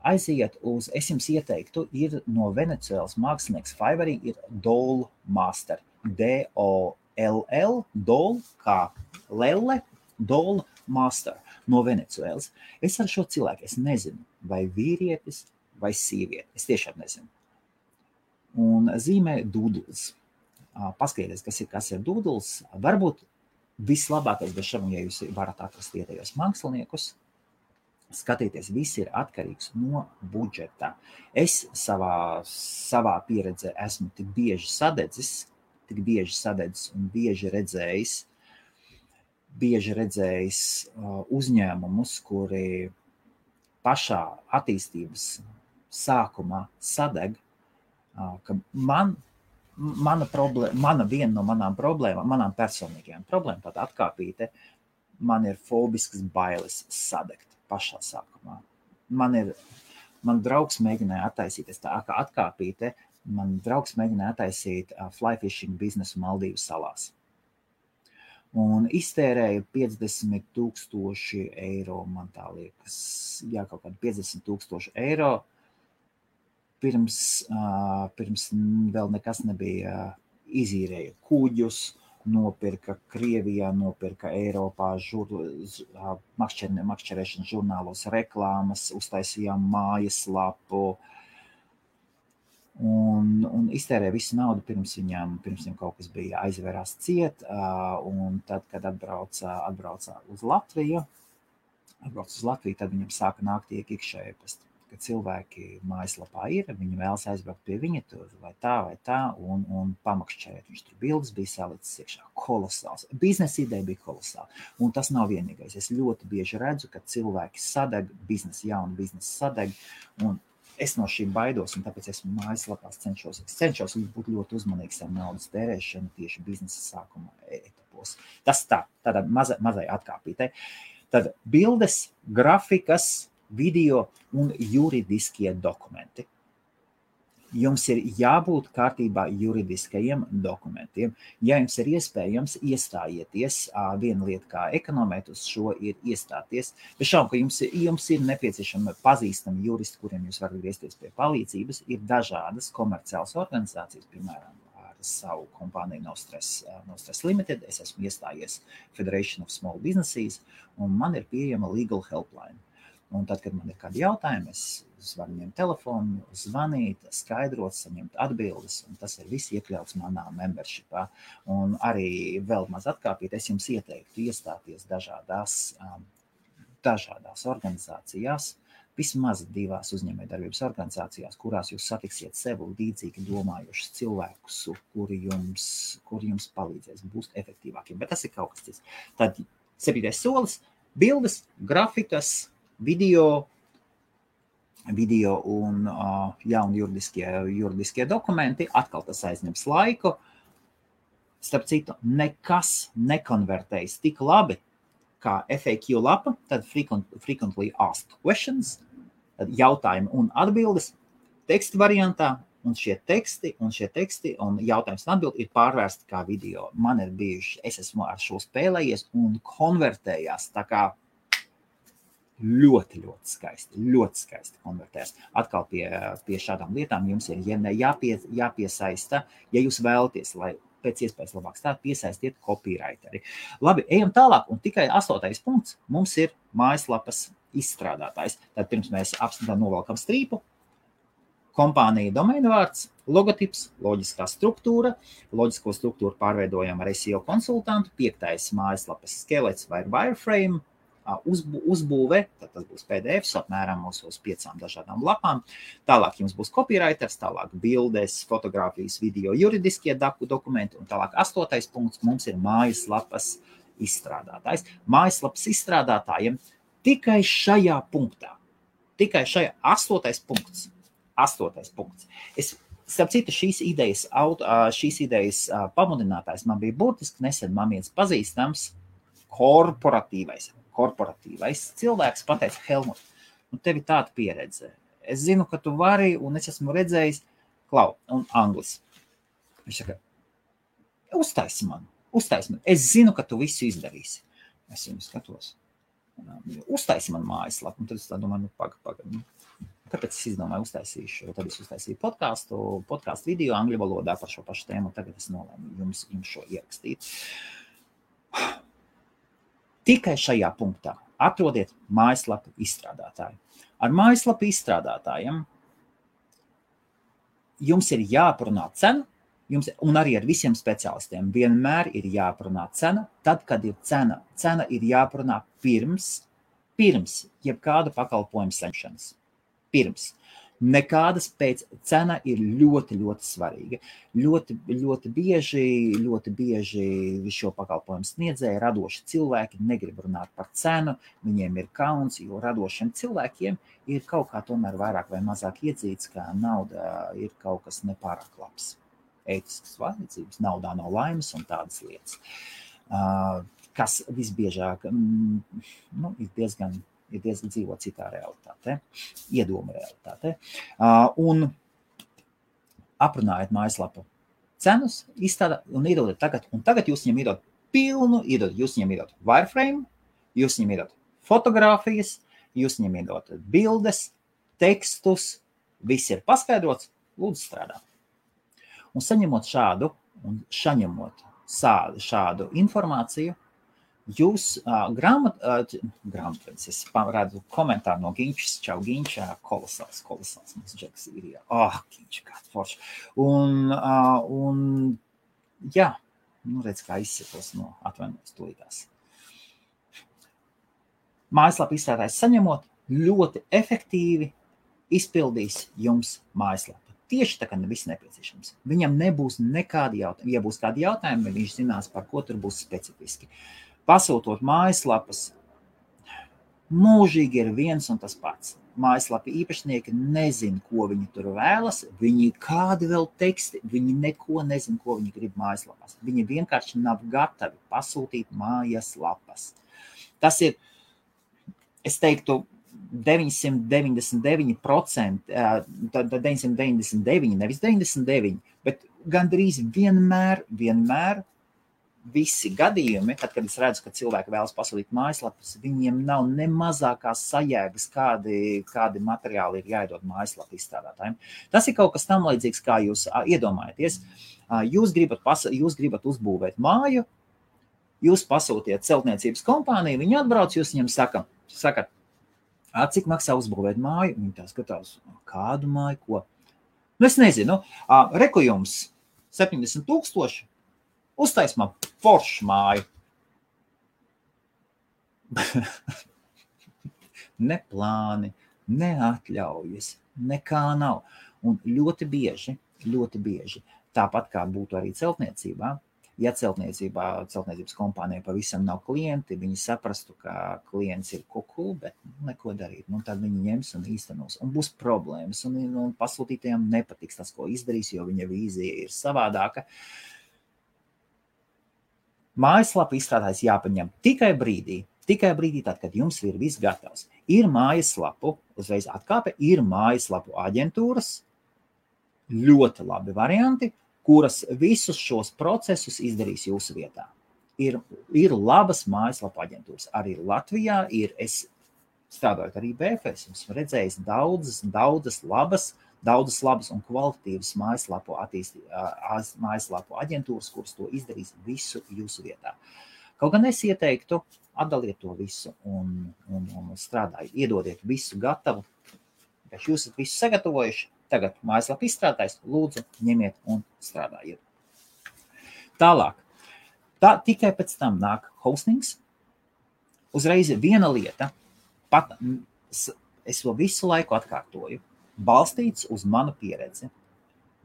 aiziet uz, es jums ieteiktu, ir no Venecijas mākslinieks Fiverī, ir Dole Master. D-O-L-L, Dole, kā Lelle, Dole Master no Venecijas. Es ar šo cilvēku, es nezinu, vai vīrietis vai sieviete, es tiešām nezinu. Un zīmē dūdlis paskatīties, kas ir, kas ir dūdls. Varbūt vislabākais bez šaubām, ja jūs varat atrast vietējos māksliniekus, skatīties, viss ir atkarīgs no budžeta. Es savā, savā pieredzē esmu tik bieži sadedzis, tik bieži sadedzis un bieži redzējis, bieži redzējis uzņēmumus, kuri pašā attīstības sākumā sadeg, ka man mana, problēma, mana viena no manām problēmām, manām personīgajām problēmām, tāda atkāpīte, man ir fobisks bailes sadegt pašā sākumā. Man ir, man draugs mēģināja attaisīt, tā kā atkāpīte, man draugs mēģināja attaisīt fly fishing biznesu Maldīvu salās. Un iztērēju 50 tūkstoši eiro, man tā liekas, jā, kaut kādi 50 tūkstoši eiro pirms, pirms vēl nekas nebija izīrēja kuģus, nopirka Krievijā, nopirka Eiropā makšķerēšanas žurnālos reklāmas, uztaisījām mājaslapu. Un, un iztērēja visu naudu pirms viņam, pirms viņam kaut kas bija aizvērās ciet, un tad, kad atbrauca, atbrauca uz Latviju, atbrauca uz Latviju, tad viņam sāka nākt iekšēji pēc ka cilvēki mājaslapā ir, viņi vēlas aizbraukt pie viņa tur vai tā, vai tā, un, un pamakšķerēt. Viņš tur bildes bija salicis iekšā. Kolosāls. Biznesa ideja bija kolosāla. Un tas nav vienīgais. Es ļoti bieži redzu, ka cilvēki sadeg, biznesa jauni biznesa sadeg, un es no šīm baidos, un tāpēc esmu mājaslapās cenšos, es cenšos būt ļoti uzmanīgs ar naudas tērēšanu tieši biznesa sākuma etapos. Tas tā, tādā maza, mazai atkāpītei. Tad bildes, grafikas, video un juridiskie dokumenti jums ir jābūt kārtībā juridiskajiem dokumentiem. Ja jums ir iespējams iestājieties, viena lieta, kā ekonomēt uz šo, ir iestāties. Bez šaubu, ka jums, jums ir nepieciešami pazīstami juristi, kuriem jūs varat griezties pie palīdzības. Ir dažādas komerciālas organizācijas, piemēram, savu kompāniju No Stress, no Stress Limited. Es esmu iestājies Federation of Small Businesses, un man ir pieejama Legal Helpline. Un tad, kad man ir kādi jautājumi, es varu ņemt telefonu, zvanīt, skaidrot, saņemt atbildes, tas ir viss iekļauts manā membershipā. Un arī vēl maz atkāpīt, es jums ieteiktu iestāties dažādās, um, dažādās organizācijās, vismaz divās uzņēmējdarbības organizācijās, kurās jūs satiksiet sev līdzīgi domājušus cilvēkus, kuri jums, kuri jums palīdzēs būt efektīvākiem. Bet tas ir kaut kas cits. Tad septītais solis - bildes, grafikas, video, video un uh, jauni juridiskie, juridiskie dokumenti. Atkal tas aizņems laiku. Starp citu, nekas nekonvertējas tik labi kā FAQ lapa, tad frequently asked questions, tad jautājumi un atbildes teksta variantā. Un šie teksti, un šie teksti, un jautājums un atbildi ir pārvērsti kā video. Man ir bijuši, es esmu ar šo spēlējies un konvertējās. Tā kā ļoti, ļoti skaisti. Ļoti skaisti konvertēs. Atkal pie, pie šādām lietām jums ir jāpie, jāpiesaista, ja jūs vēlaties, lai pēc iespējas labāk stāvētu, piesaistiet copywriteri. Labi, ejam tālāk. Un tikai astotais punkts mums ir mājaslapas izstrādātājs. Tad pirms mēs apstādām novelkam strīpu, kompānija domaina vārds, logotips, loģiskā struktūra, loģisko struktūru pārveidojam ar SEO konsultantu, piektais mājaslapas skelets vai wireframe, uzbūve, tad tas būs PDF, apmēram uz piecām dažādām lapām. Tālāk jums būs copywriters, tālāk bildes, fotografijas, video, juridiskie dokumenti, un tālāk astotais punkts mums ir mājaslapas izstrādātājs. Mājaslapas izstrādātājiem tikai šajā punktā, tikai šajā astotais punkts, astotais punkts. Es Starp citu, šīs idejas, šīs idejas pamudinātājs man bija burtiski nesen man viens pazīstams korporatīvais korporatīvais cilvēks pateica, Helmut, nu tev ir tāda pieredze. Es zinu, ka tu vari, un es esmu redzējis, klau, un anglis. Viņš saka, uztaisi man, uztaisi man. Es zinu, ka tu visu izdarīsi. Es viņu skatos. Uztaisi man mājaslapu, un tad es tā domāju, nu, pagaidi, pagaidi. Nu, kāpēc es izdomāju, uztaisīšu? Tad es uztaisīju podkāstu, podkāstu video angļu valodā par šo pašu tēmu. Tagad es nolēmu jums, jums šo ierakstīt. Tikai šajā punktā atrodiet mājaslapu izstrādātāju. Ar mājaslapu izstrādātājiem jums ir jāparunā cena, jums, un arī ar visiem speciālistiem vienmēr ir jāparunā cena. Tad, kad ir cena, cena ir jāparunā pirms, pirms jebkāda pakalpojuma saņemšanas. Pirms. Nekādas pēc cena ir ļoti, ļoti svarīga. Ļoti, ļoti bieži, ļoti bieži šo pakalpojumu sniedzēji, radoši cilvēki negrib runāt par cenu, viņiem ir kauns, jo radošiem cilvēkiem ir kaut kā tomēr vairāk vai mazāk iedzīts, ka nauda ir kaut kas nepārāk labs. Ētiskas vajadzības, naudā nav laimes un tādas lietas. Uh, kas visbiežāk mm, nu, ir diezgan ir diezgan dzīvo citā realitātē, iedomu realitātē. Un aprunājiet mājaslapu cenus, izstrādāt un iedodat tagad, un tagad jūs viņam iedodat pilnu, iedodat, jūs viņam iedodat wireframe, jūs viņam iedodat fotogrāfijas, jūs viņam iedodat bildes, tekstus, viss ir paskaidrots, lūdzu strādā. Un saņemot šādu, un saņemot šādu informāciju, Jūs uh, grāmatā, uh, grāmatvedis, es redzu komentāru no Ginčas, čau Ginčā, kolosāls, kolosāls mums džeks ir, jā, ah, oh, Ginča, kāds forši. Un, uh, un, jā, nu redz, kā izsatos no atvainojas tūlītās. Mājaslapa izstrādājs saņemot, ļoti efektīvi izpildīs jums mājaslapu. Tieši tā kā viss nepieciešams. Viņam nebūs nekādi jautājumi. Ja būs kādi jautājumi, viņš zinās, par ko tur būs specifiski. Uh, pasūtot mājaslapas, mūžīgi ir viens un tas pats. Mājaslapu īpašnieki nezina, ko viņi tur vēlas. Viņi kādi vēl teksti, viņi neko nezina, ko viņi grib mājaslapās. Viņi vienkārši nav gatavi pasūtīt mājaslapas. Tas ir, es teiktu, 999%, tad 999, nevis 99, bet gandrīz vienmēr, vienmēr visi gadījumi, tad, kad es redzu, ka cilvēki vēlas pasūtīt mājaslapas, viņiem nav ne mazākās sajēgas, kādi, kādi materiāli ir jāiedod mājaslapu izstrādātājiem. Tas ir kaut kas tam līdzīgs, kā jūs iedomājaties. Jūs gribat, pas, jūs gribat uzbūvēt māju, jūs pasūtiet celtniecības kompāniju, viņi atbrauc, jūs viņiem sakat, sakat cik maksā uzbūvēt māju, viņi tā skatās, kādu māju, ko. Nu, es nezinu, reku jums 70 tūkstoši, uztais man foršu māju. *laughs* ne plāni, ne atļaujas, nekā nav. Un ļoti bieži, ļoti bieži, tāpat kā būtu arī celtniecībā, ja celtniecībā, celtniecības kompānijai pavisam nav klienti, viņi saprastu, ka klients ir kuku, bet neko darīt. Nu, tad viņi ņems un īstenos, un būs problēmas. Un, un pasūtītājiem nepatiks tas, ko izdarīs, jo viņa vīzija ir savādāka. Mājaslapa izstrādājs jāpaņem tikai brīdī, tikai brīdī, tad, kad jums ir viss gatavs. Ir mājaslapu, uzreiz atkāpe, ir mājaslapu aģentūras, ļoti labi varianti, kuras visus šos procesus izdarīs jūsu vietā. Ir, ir labas mājaslapu aģentūras. Arī Latvijā ir, es strādājot arī BFS, esmu redzējis daudzas, daudzas labas, daudzas labas un kvalitatīvas mājaslapu, attīstī, mājaslapu aģentūras, kuras to izdarīs visu jūsu vietā. Kaut gan es ieteiktu, atdaliet to visu un, un, un strādājiet, iedodiet visu gatavu, bet jūs esat visu sagatavojuši, Tagad mājaslapa izstrādājis, lūdzu, ņemiet un strādājiet. Tālāk. Tā tikai pēc tam nāk hostings. Uzreiz viena lieta, pat es to visu laiku atkārtoju, balstīts uz manu pieredzi.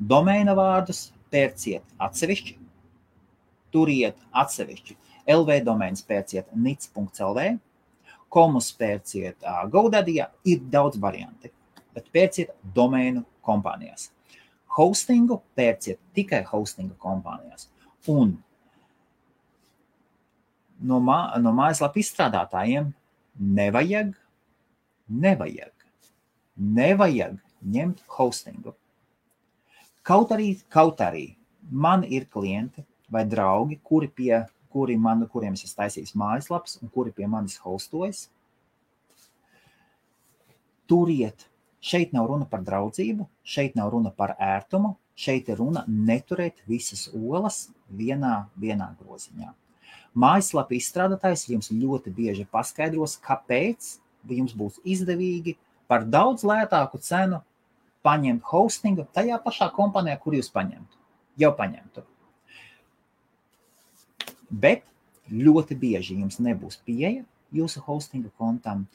Domēna vārdus pērciet atsevišķi, turiet atsevišķi. LV domēns pērciet nits.lv, komus pērciet GoDaddy, ir daudz varianti, bet pērciet domēnu kompānijās. Hostingu pērciet tikai hostinga kompānijās. Un no, mā, no mājaslapu izstrādātājiem nevajag, nevajag, nevajag ņemt hostingu. Kaut arī, kaut arī man ir klienti vai draugi, kuri pie kuri man, kuriem es esmu taisījis mājaslapas un kuri pie manis hostojas. Turiet Šeit nav runa par draudzību, šeit nav runa par ērtumu, šeit ir runa neturēt visas olas vienā, vienā groziņā. Mājaslapa izstrādātājs jums ļoti bieži paskaidros, kāpēc jums būs izdevīgi par daudz lētāku cenu paņemt hostingu tajā pašā kompānijā, kur jūs paņemtu. Jau paņemtu. Bet ļoti bieži jums nebūs pieeja jūsu hostinga kontam.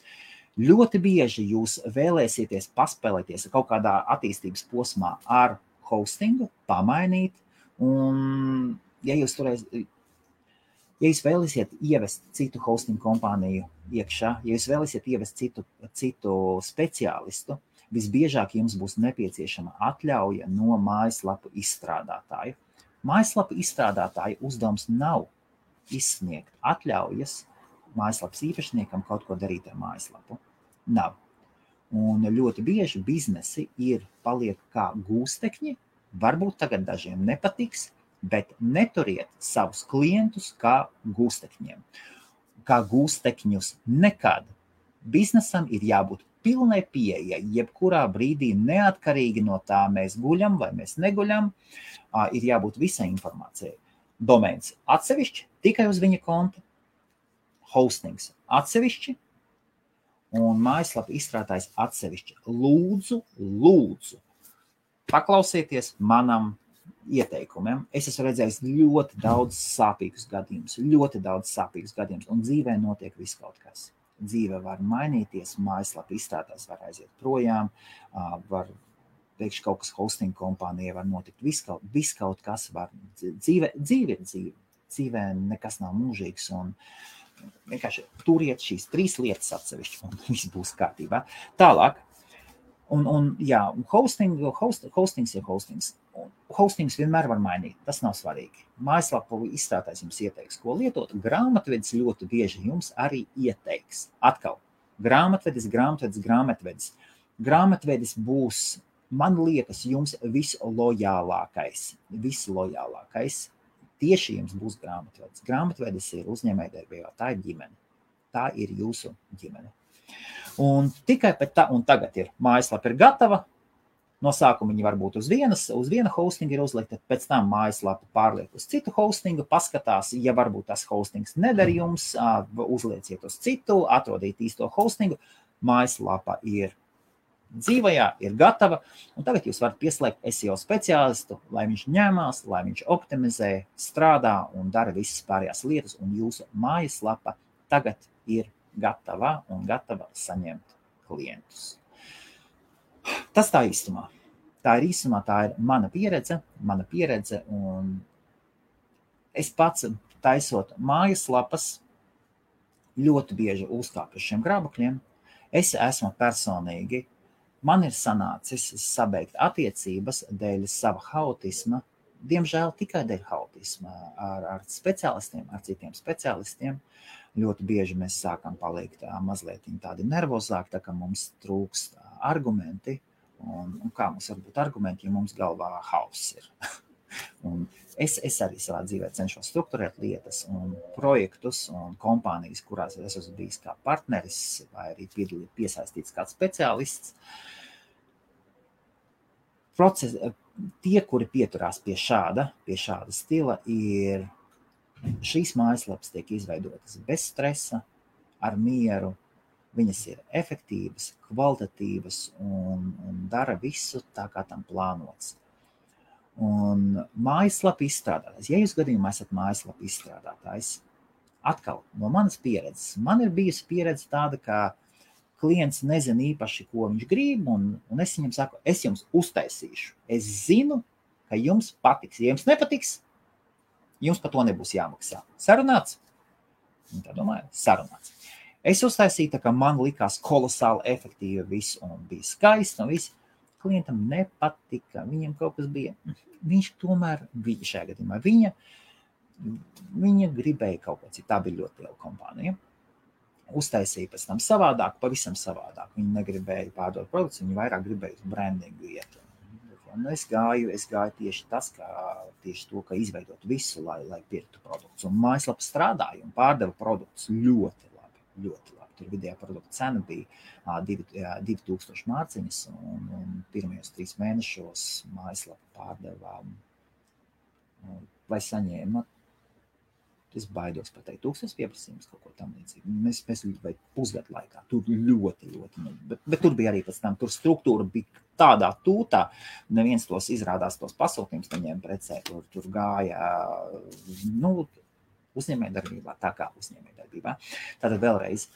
Ļoti bieži jūs vēlēsieties paspēlēties kaut kādā attīstības posmā ar hostingu, pamainīt. Un, ja jūs toreiz, ja jūs vēlaties ievest citu hosting kompāniju iekšā, ja jūs vēlaties ievest citu, citu speciālistu, visbiežāk jums būs nepieciešama atļauja no mājaslapu izstrādātāja. Mājaslapu izstrādātāja uzdevums nav izsniegt atļaujas mājaslapas īpašniekam kaut ko darīt ar mājaslapu. Nav. Un ļoti bieži biznesi ir paliek kā gūstekņi. Varbūt tagad dažiem nepatiks, bet neturiet savus klientus kā gūstekņiem. Kā gūstekņus nekad. Biznesam ir jābūt pilnai pieejai, jebkurā brīdī, neatkarīgi no tā, mēs guļam vai mēs neguļam, ir jābūt visai informācijai. Domēns atsevišķi tikai uz viņa konta, hostings atsevišķi un mājaslapa izstrādājs atsevišķi. Lūdzu, lūdzu, paklausieties manam ieteikumiem. Es esmu redzējis ļoti daudz sāpīgus gadījumus, ļoti daudz sāpīgus gadījumus, un dzīvē notiek viss kaut kas. Dzīve var mainīties, mājaslapa izstrādājs var aiziet projām, var pēkšņi kaut kas hosting kompānijai var notikt, viss kaut, vis kaut kas var. Dzīve, dzīve ir dzīve. Dzīvē nekas nav mūžīgs. Un, vienkārši turiet šīs trīs lietas atsevišķi, un *laughs* viss būs kārtībā. Tālāk, un, un jā, hosting, host, hostings ir hostings. Hostings vienmēr var mainīt, tas nav svarīgi. Mājaslapu izstrādājs jums ieteiks, ko lietot. Grāmatvedis ļoti bieži jums arī ieteiks. Atkal, Grāmatvedis, grāmatvedis, grāmatvedis. Grāmatvedis būs, man liekas, jums vislojālākais. Vislojālākais. Tieši jums būs grāmatvedis. Grāmatvedis ir uzņēmējdarbībā, tā ir ģimene. Tā ir jūsu ģimene. Un tikai pēc tā, un tagad ir mājaslapa ir gatava, No sākuma viņi varbūt uz vienas, uz viena hostinga ir uzlikta, pēc tam mājaslapa pārliek uz citu hostingu, paskatās, ja varbūt tas hostings neder jums, uzlieciet uz citu, atrodiet īsto hostingu. Mājaslapa ir dzīvajā, ir gatava, un tagad jūs varat pieslēgt SEO speciālistu, lai viņš ņemās, lai viņš optimizē, strādā un dara visas pārējās lietas, un jūsu mājaslapa tagad ir gatava un gatava saņemt klientus. Tas tā īstumā. Tā ir īsumā, tā ir mana pieredze, mana pieredze. Es pats taisot mājaslapas, ļoti bieži uzkāpu uz šiem grāmatiem. Es esmu personīgi, man ir sanācis sabeigt attiecības dēļ sava haotisma, diemžēl tikai dēļ haotisma ar, ar speciālistiem, ar citiem speciālistiem. Ļoti bieži mēs sākam palikt mazliet tādi nervozāki, tā kā mums trūkst argumenti, Un, un kā mums var būt argumenti, ja mums galvā hauss ir? *laughs* es, es arī savā dzīvē cenšos struktūrēt lietas un projektus un kompānijas, kurās es esmu bijis kā partneris vai arī piesaistīts kāds speciālists. Proces, tie, kuri pieturās pie šāda, pie šāda stila, ir šīs mājaslapas tiek izveidotas bez stresa, ar mieru, Viņas ir efektīvas, kvalitatīvas un, un dara visu tā, kā tam plānots. Un mājaslapa izstrādātājs, ja jūs gadījumā esat mājaslapa izstrādātājs, atkal no manas pieredzes, man ir bijusi pieredze tāda, ka klients nezina īpaši, ko viņš grib, un, un es viņam saku, es jums uztaisīšu. Es zinu, ka jums patiks. Ja jums nepatiks, jums par to nebūs jāmaksā. Sarunāts? Un tā domāju, sarunāts. Es uztaisīju, tā kā man likās kolosāli efektīvi viss un bija skaisti un viss. Klientam nepatika, viņam kaut kas bija. Viņš tomēr bija šajā gadījumā. Viņa, viņa gribēja kaut ko citu. Tā bija ļoti liela kompānija. Uztaisīja pēc tam savādāk, pavisam savādāk. Viņa negribēja pārdot produktus, viņa vairāk gribēja uz brandingu iet. Un es gāju, es gāju tieši tas, kā tieši to, ka izveidot visu, lai, lai pirktu produktus. Un mājaslapa strādāja un pārdeva produktus ļoti ļoti labi. Tur vidējā produkta cena bija 2000 mārciņas, un, un pirmajos trīs mēnešos mājaslapa pārdevā, lai saņēma. Es baidos pateikt, tūkstoš pieprasījums kaut ko tamlīdzīgu. Mēs, mēs vai pusgadu laikā tur ļoti, ļoti, bet, bet tur bija arī pēc tam, tur struktūra bija tādā tūtā, neviens tos izrādās, tos pasūtījumus neņēma precē, tur, tur gāja, nu, uzņēmējdarbībā, tā kā uzņēmējdarbībā. Tātad vēlreiz,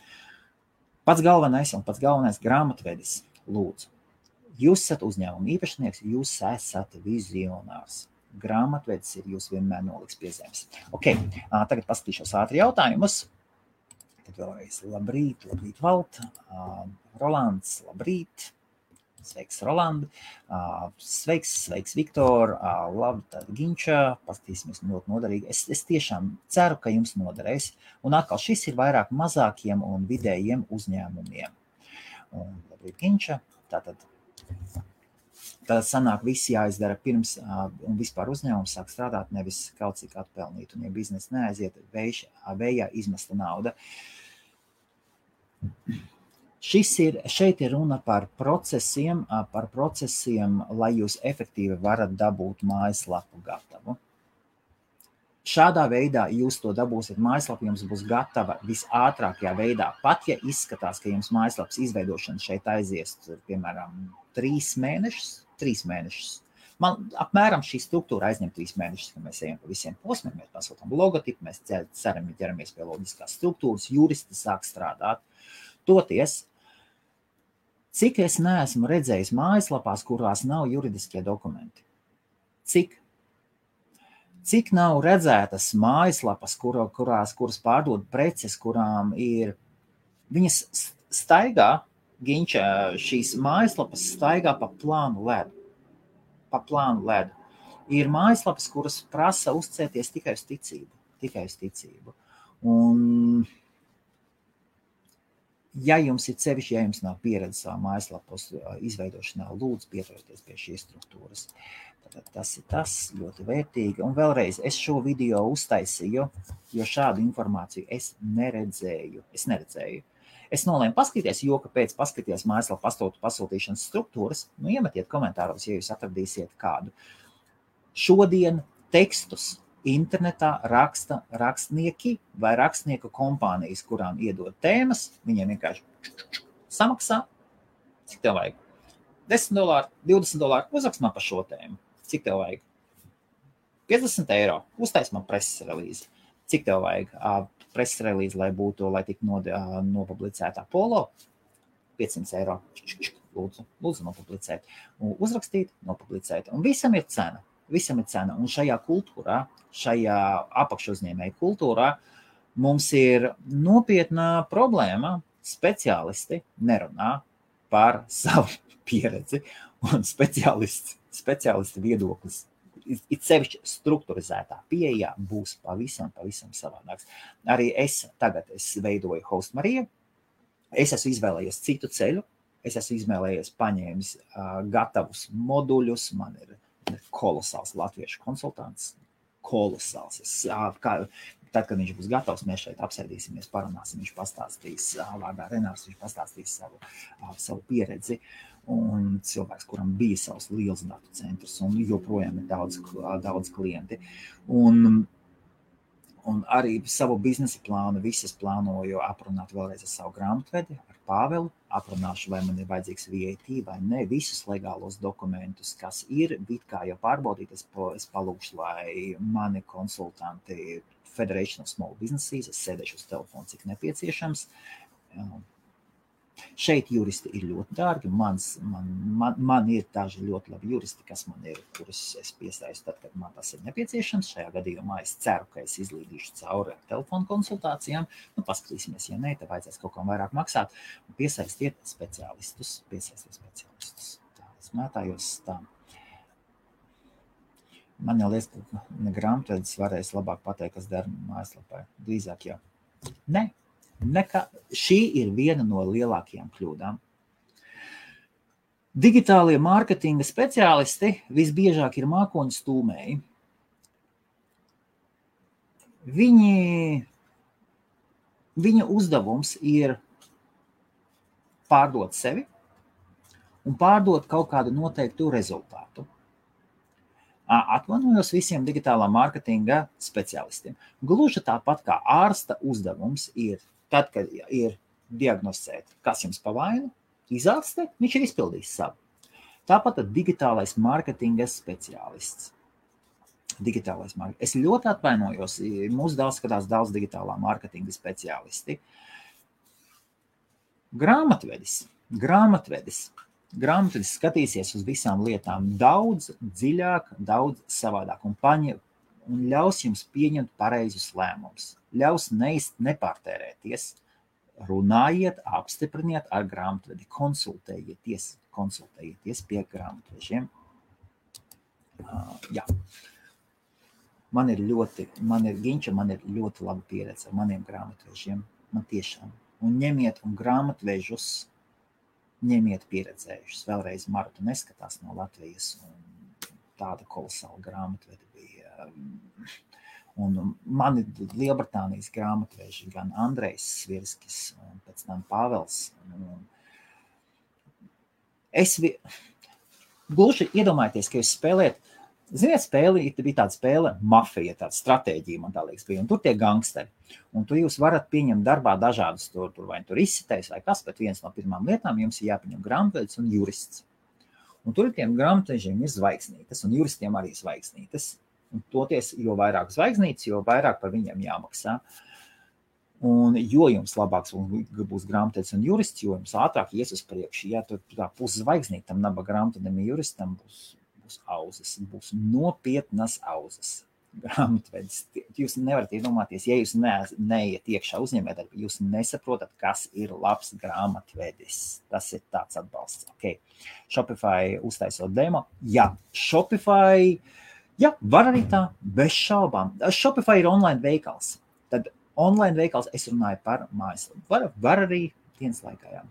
pats galvenais un pats galvenais grāmatvedis lūdzu. Jūs esat uzņēmuma īpašnieks, jūs esat vizionārs. Grāmatvedis ir jūs vienmēr noliks pie zemes. Okay, tagad paskatīšos ātri jautājumus. Tad vēlreiz labrīt, labrīt, Valt. Rolands, labrīt. Sveiks, Roland. Sveiks, sveiks Viktor. Labi, tad Ginča. Paskatīsimies, ļoti noderīgi. Es, es tiešām ceru, ka jums noderēs. Un atkal šis ir vairāk mazākiem un vidējiem uzņēmumiem. Un, labrīt, Ginča. Tātad Tad sanāk, viss jāizdara pirms, un vispār uzņēmums sāk strādāt, nevis kaut cik atpelnīt. Un, ja biznesa neaiziet, vējā izmesta nauda. Šis ir, šeit ir runa par procesiem, par procesiem, lai jūs efektīvi varat dabūt mājaslapu gatavu. Šādā veidā jūs to dabūsiet. Mājaslapa jums būs gatava visātrākajā veidā. Pat ja izskatās, ka jums mājaslapas izveidošana šeit aizies, piemēram, trīs mēnešus, trīs mēnešus. Man apmēram šī struktūra aizņem trīs mēnešus, kad mēs ejam pa visiem posmiem. Mēs pasūtām logotipu, mēs ceram, ķeramies pie loģiskās struktūras, juristi sāk strādāt. Toties Cik es neesmu redzējis mājaslapās, kurās nav juridiskie dokumenti? Cik? Cik nav redzētas mājaslapas, kur, kurās, kuras pārdod preces, kurām ir viņas staigā, ginča, šīs mājaslapas staigā pa plānu ledu. Pa plānu ledu. Ir mājaslapas, kuras prasa uzcēties tikai uz ticību. Tikai uz ticību. Un ja jums ir sevišķi, ja jums nav pieredze savā mājaslapas izveidošanā, lūdzu pieturieties pie šīs struktūras. Tad tas ir tas ļoti vērtīgi. Un vēlreiz es šo video uztaisīju, jo šādu informāciju es neredzēju. Es neredzēju. Es nolēmu paskatīties, jo pēc paskatīties mājaslapā pasūtīšanas struktūras, nu iemetiet komentāros, ja jūs atradīsiet kādu. Šodien tekstus internetā raksta rakstnieki vai rakstnieku kompānijas, kurām iedod tēmas. Viņiem vienkārši samaksā, cik tev vajag. 10 dolāri, 20 dolāri, uzrakst man par šo tēmu. Cik tev vajag? 50 eiro. Uztais man preses relīzi. Cik tev vajag? Preses relīzi, lai būtu, lai tiktu nopublicēta polo. 500 eiro. Lūdzu, lūdzu nopublicēt. Uzrakstīt, nopublicēt. Un visam ir cena visam ir cena. Un šajā kultūrā, šajā apakšuzņēmēju kultūrā, mums ir nopietna problēma. Speciālisti nerunā par savu *laughs* pieredzi, un speciālists, speciālisti viedoklis it sevišķi struktūrizētā pieejā būs pavisam, pavisam savādāks. Arī es tagad es veidoju host Mariju. Es esmu izvēlējies citu ceļu. Es esmu izvēlējies, paņēmis uh, gatavus moduļus, man ir kolosāls latviešu konsultants. Kolosāls. Es, kā, tad, kad viņš būs gatavs, mēs šeit apsēdīsimies, parunāsim. Viņš pastāstīs, vārdā Renārs, viņš pastāstīs savu, savu pieredzi. Un cilvēks, kuram bija savs liels datu centrs, un joprojām ir daudz, daudz klienti. Un, un arī savu biznesa plānu, visas plānoju aprunāt vēlreiz ar savu grāmatvedi, ar Pāvelu. Aprunāšu, vai man ir vajadzīgs VAT vai ne, visus legālos dokumentus, kas ir, it kā jau pārbaudīt, es, po, es palūkšu, lai mani konsultanti Federation of Small Businesses, es sēdēšu uz telefonu, cik nepieciešams, Šeit juristi ir ļoti dārgi. Mans, man, man, man ir daži ļoti labi juristi, kas man ir, kurus es piesaistu tad, kad man tas ir nepieciešams. Šajā gadījumā es ceru, ka es izlīdīšu cauri telefonu konsultācijām. Nu, paskatīsimies, ja nē, tad vajadzēs kaut kam vairāk maksāt. Piesaistiet speciālistus, piesaistiet speciālistus. Tā, es mētājos tā. Man jau liekas, ka grāmatvedis varēs labāk pateikt, kas dara mājaslapai. Drīzāk jau. Nē, Nekā, šī ir viena no lielākajām kļūdām. Digitālie mārketinga speciālisti visbiežāk ir mākoņu stūmēji. Viņi, viņa uzdevums ir pārdot sevi un pārdot kaut kādu noteiktu rezultātu. Atvainojos visiem digitālā mārketinga speciālistiem. Gluži tāpat kā ārsta uzdevums ir Tad, kad ir diagnosticēta, kas jums pa vainu, izārstēt, viņš ir izpildījis savu. Tāpat digitālais mārketinga speciālists. Digitālais mārketing. Es ļoti atvainojos. Mūsu dēls skatās daudz digitālā mārketinga speciālisti. Grāmatvedis. Grāmatvedis. Grāmatvedis skatīsies uz visām lietām daudz dziļāk, daudz savādāk un, paņem, un ļaus jums pieņemt pareizus lēmumus ļaus neizt, nepārtērēties. Runājiet, apstipriniet ar grāmatvedi, konsultējieties, konsultējieties pie grāmatvežiem. Uh, jā. Man ir ļoti, man ir ginča, man ir ļoti laba pieredze ar maniem grāmatvežiem. Man tiešām. Un ņemiet un grāmatvežus, ņemiet pieredzējušus. Vēlreiz Marta neskatās no Latvijas. Tāda kolosāla grāmatvedi bija. Um, Un mani Lielbritānijas grāmatveži, gan Andrejs Svirskis, un pēc tam Pāvels. Un es vi... gluži iedomājieties, ka jūs spēlējat, ziniet, spēli, bija tāda spēle, mafija, tāda stratēģija, man tā liekas, bija, un tur tie gangsteri. Un tur jūs varat pieņemt darbā dažādus, tur, tur vai tur izsitējis vai kas, bet viens no pirmām lietām jums ir jāpieņem grāmatvedis un jurists. Un tur tiem grāmatvežiem ir zvaigznītes, un juristiem arī zvaigznītes. Un toties, jo vairāk zvaigznītes, jo vairāk par viņiem jāmaksā. Un jo jums labāks būs grāmatvedis un jurists, jo jums ātrāk ies uz priekšu. Ja tur tā puszvaigznīte tam nabaga grāmatvedim juristam būs, būs auzas, būs nopietnas auzas. Grāmatvedis. Jūs nevarat iedomāties, ja jūs ne, neiet iekšā uzņēmējā, jūs nesaprotat, kas ir labs grāmatvedis. Tas ir tāds atbalsts. Okay. Shopify uztaisot demo. Jā, Shopify uh, Jā, var arī tā, bez šaubām. Shopify ir online veikals. Tad online veikals es runāju par mājaslapu. Var, var arī Dienas laikā, jā.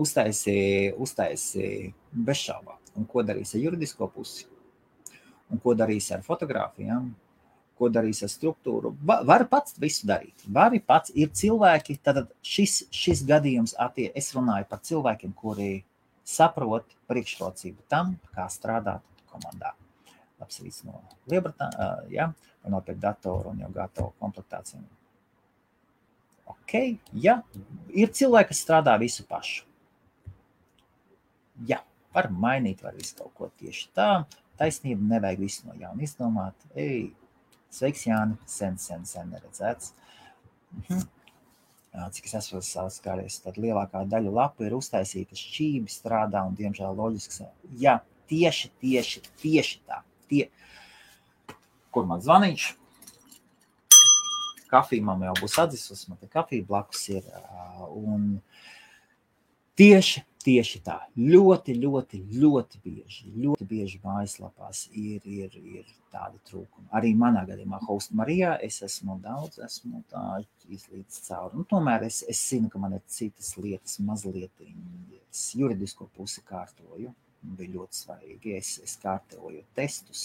Uztaisīja, uztaisīja bezšaubā. Un ko darīs ar juridisko pusi? Un ko darīs ar fotografijām? Ko darīs ar struktūru? Va, var pats visu darīt. Vari pats. Ir cilvēki, tad šis, šis gadījums attiecas. Es runāju par cilvēkiem, kuri saprot priekšrocību tam, kā strādāt komandā. Labs rīts no Lielbritānijas, ja, vai nopirkt datoru un jau gatavu komplektāciju. Ok, ja ir cilvēki, kas strādā visu pašu. Jā, var mainīt, var visu kaut ko tieši tā. Taisnība nevajag visu no jauna izdomāt. Ei, sveiks, Jāni, sen, sen, sen neredzēts. Mhm cik es esmu saskāries, tad lielākā daļa lapu ir uztaisīta šķīvi, strādā un, diemžēl, loģiski. Jā, tieši, tieši, tieši tā. Tie. Kur man zvaniņš? Kafija man jau būs atdzisus, man te kafija blakus ir. Un tieši Tieši tā, ļoti, ļoti, ļoti bieži, ļoti bieži mājaslapās ir, ir, ir tādi trūkumi. Arī manā gadījumā, Host Marijā, es esmu daudz, esmu tā izlīdz cauri. Un tomēr es, es zinu, ka man ir citas lietas, mazliet es juridisko pusi kārtoju. Bija ļoti svarīgi. Es, es kārtoju testus,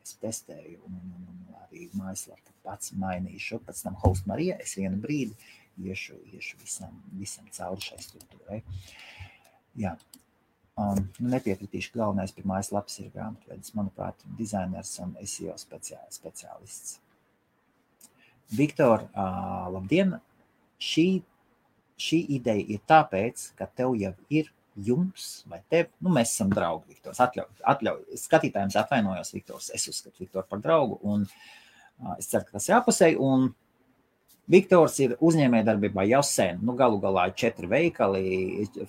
es testēju, un, un, un arī mājaslapu pats mainīšu. Pēc tam Host Marijā es vienu brīdi iešu, iešu visam, visam cauri šai struktūrai. Uh, Jā. Um, nepiekritīšu, galvenais pie mājaslapas ir grāmatvedis, manuprāt, dizainers un SEO speciālists. Viktor, labdien! Šī, šī ideja ir tāpēc, ka tev jau ir jums vai tev, nu mēs esam draugi, Viktors, atļauj, atļauj. skatītājiem atvainojos, Viktors, es uzskatu Viktoru par draugu un uh, es ceru, ka tas ir apusēji un Viktors ir uzņēmējdarbībā jau sen. Nu, galu galā ir četri veikali,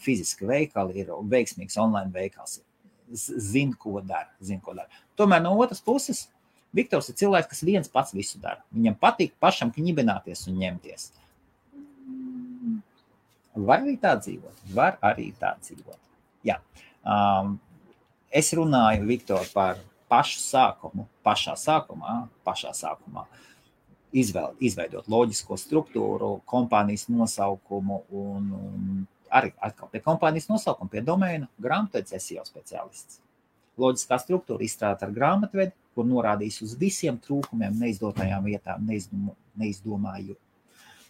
fiziski veikali, ir veiksmīgs online veikals. Zinu, ko dara. Zin, ko dara. Tomēr no otras puses, Viktors ir cilvēks, kas viens pats visu dara. Viņam patīk pašam knibināties un ņemties. Var arī tā dzīvot. Var arī tā dzīvot. Jā. Um, es runāju, Viktor, par pašu sākumu, pašā sākumā, pašā sākumā. Uh, izvēl, izveidot loģisko struktūru, kompānijas nosaukumu un, un arī atkal pie kompānijas nosaukuma, pie domēna grāmatvedis SEO speciālists. Loģiskā struktūra izstrādāta ar grāmatvedi, kur norādīs uz visiem trūkumiem, neizdotajām vietām, neizdom, neizdomāju,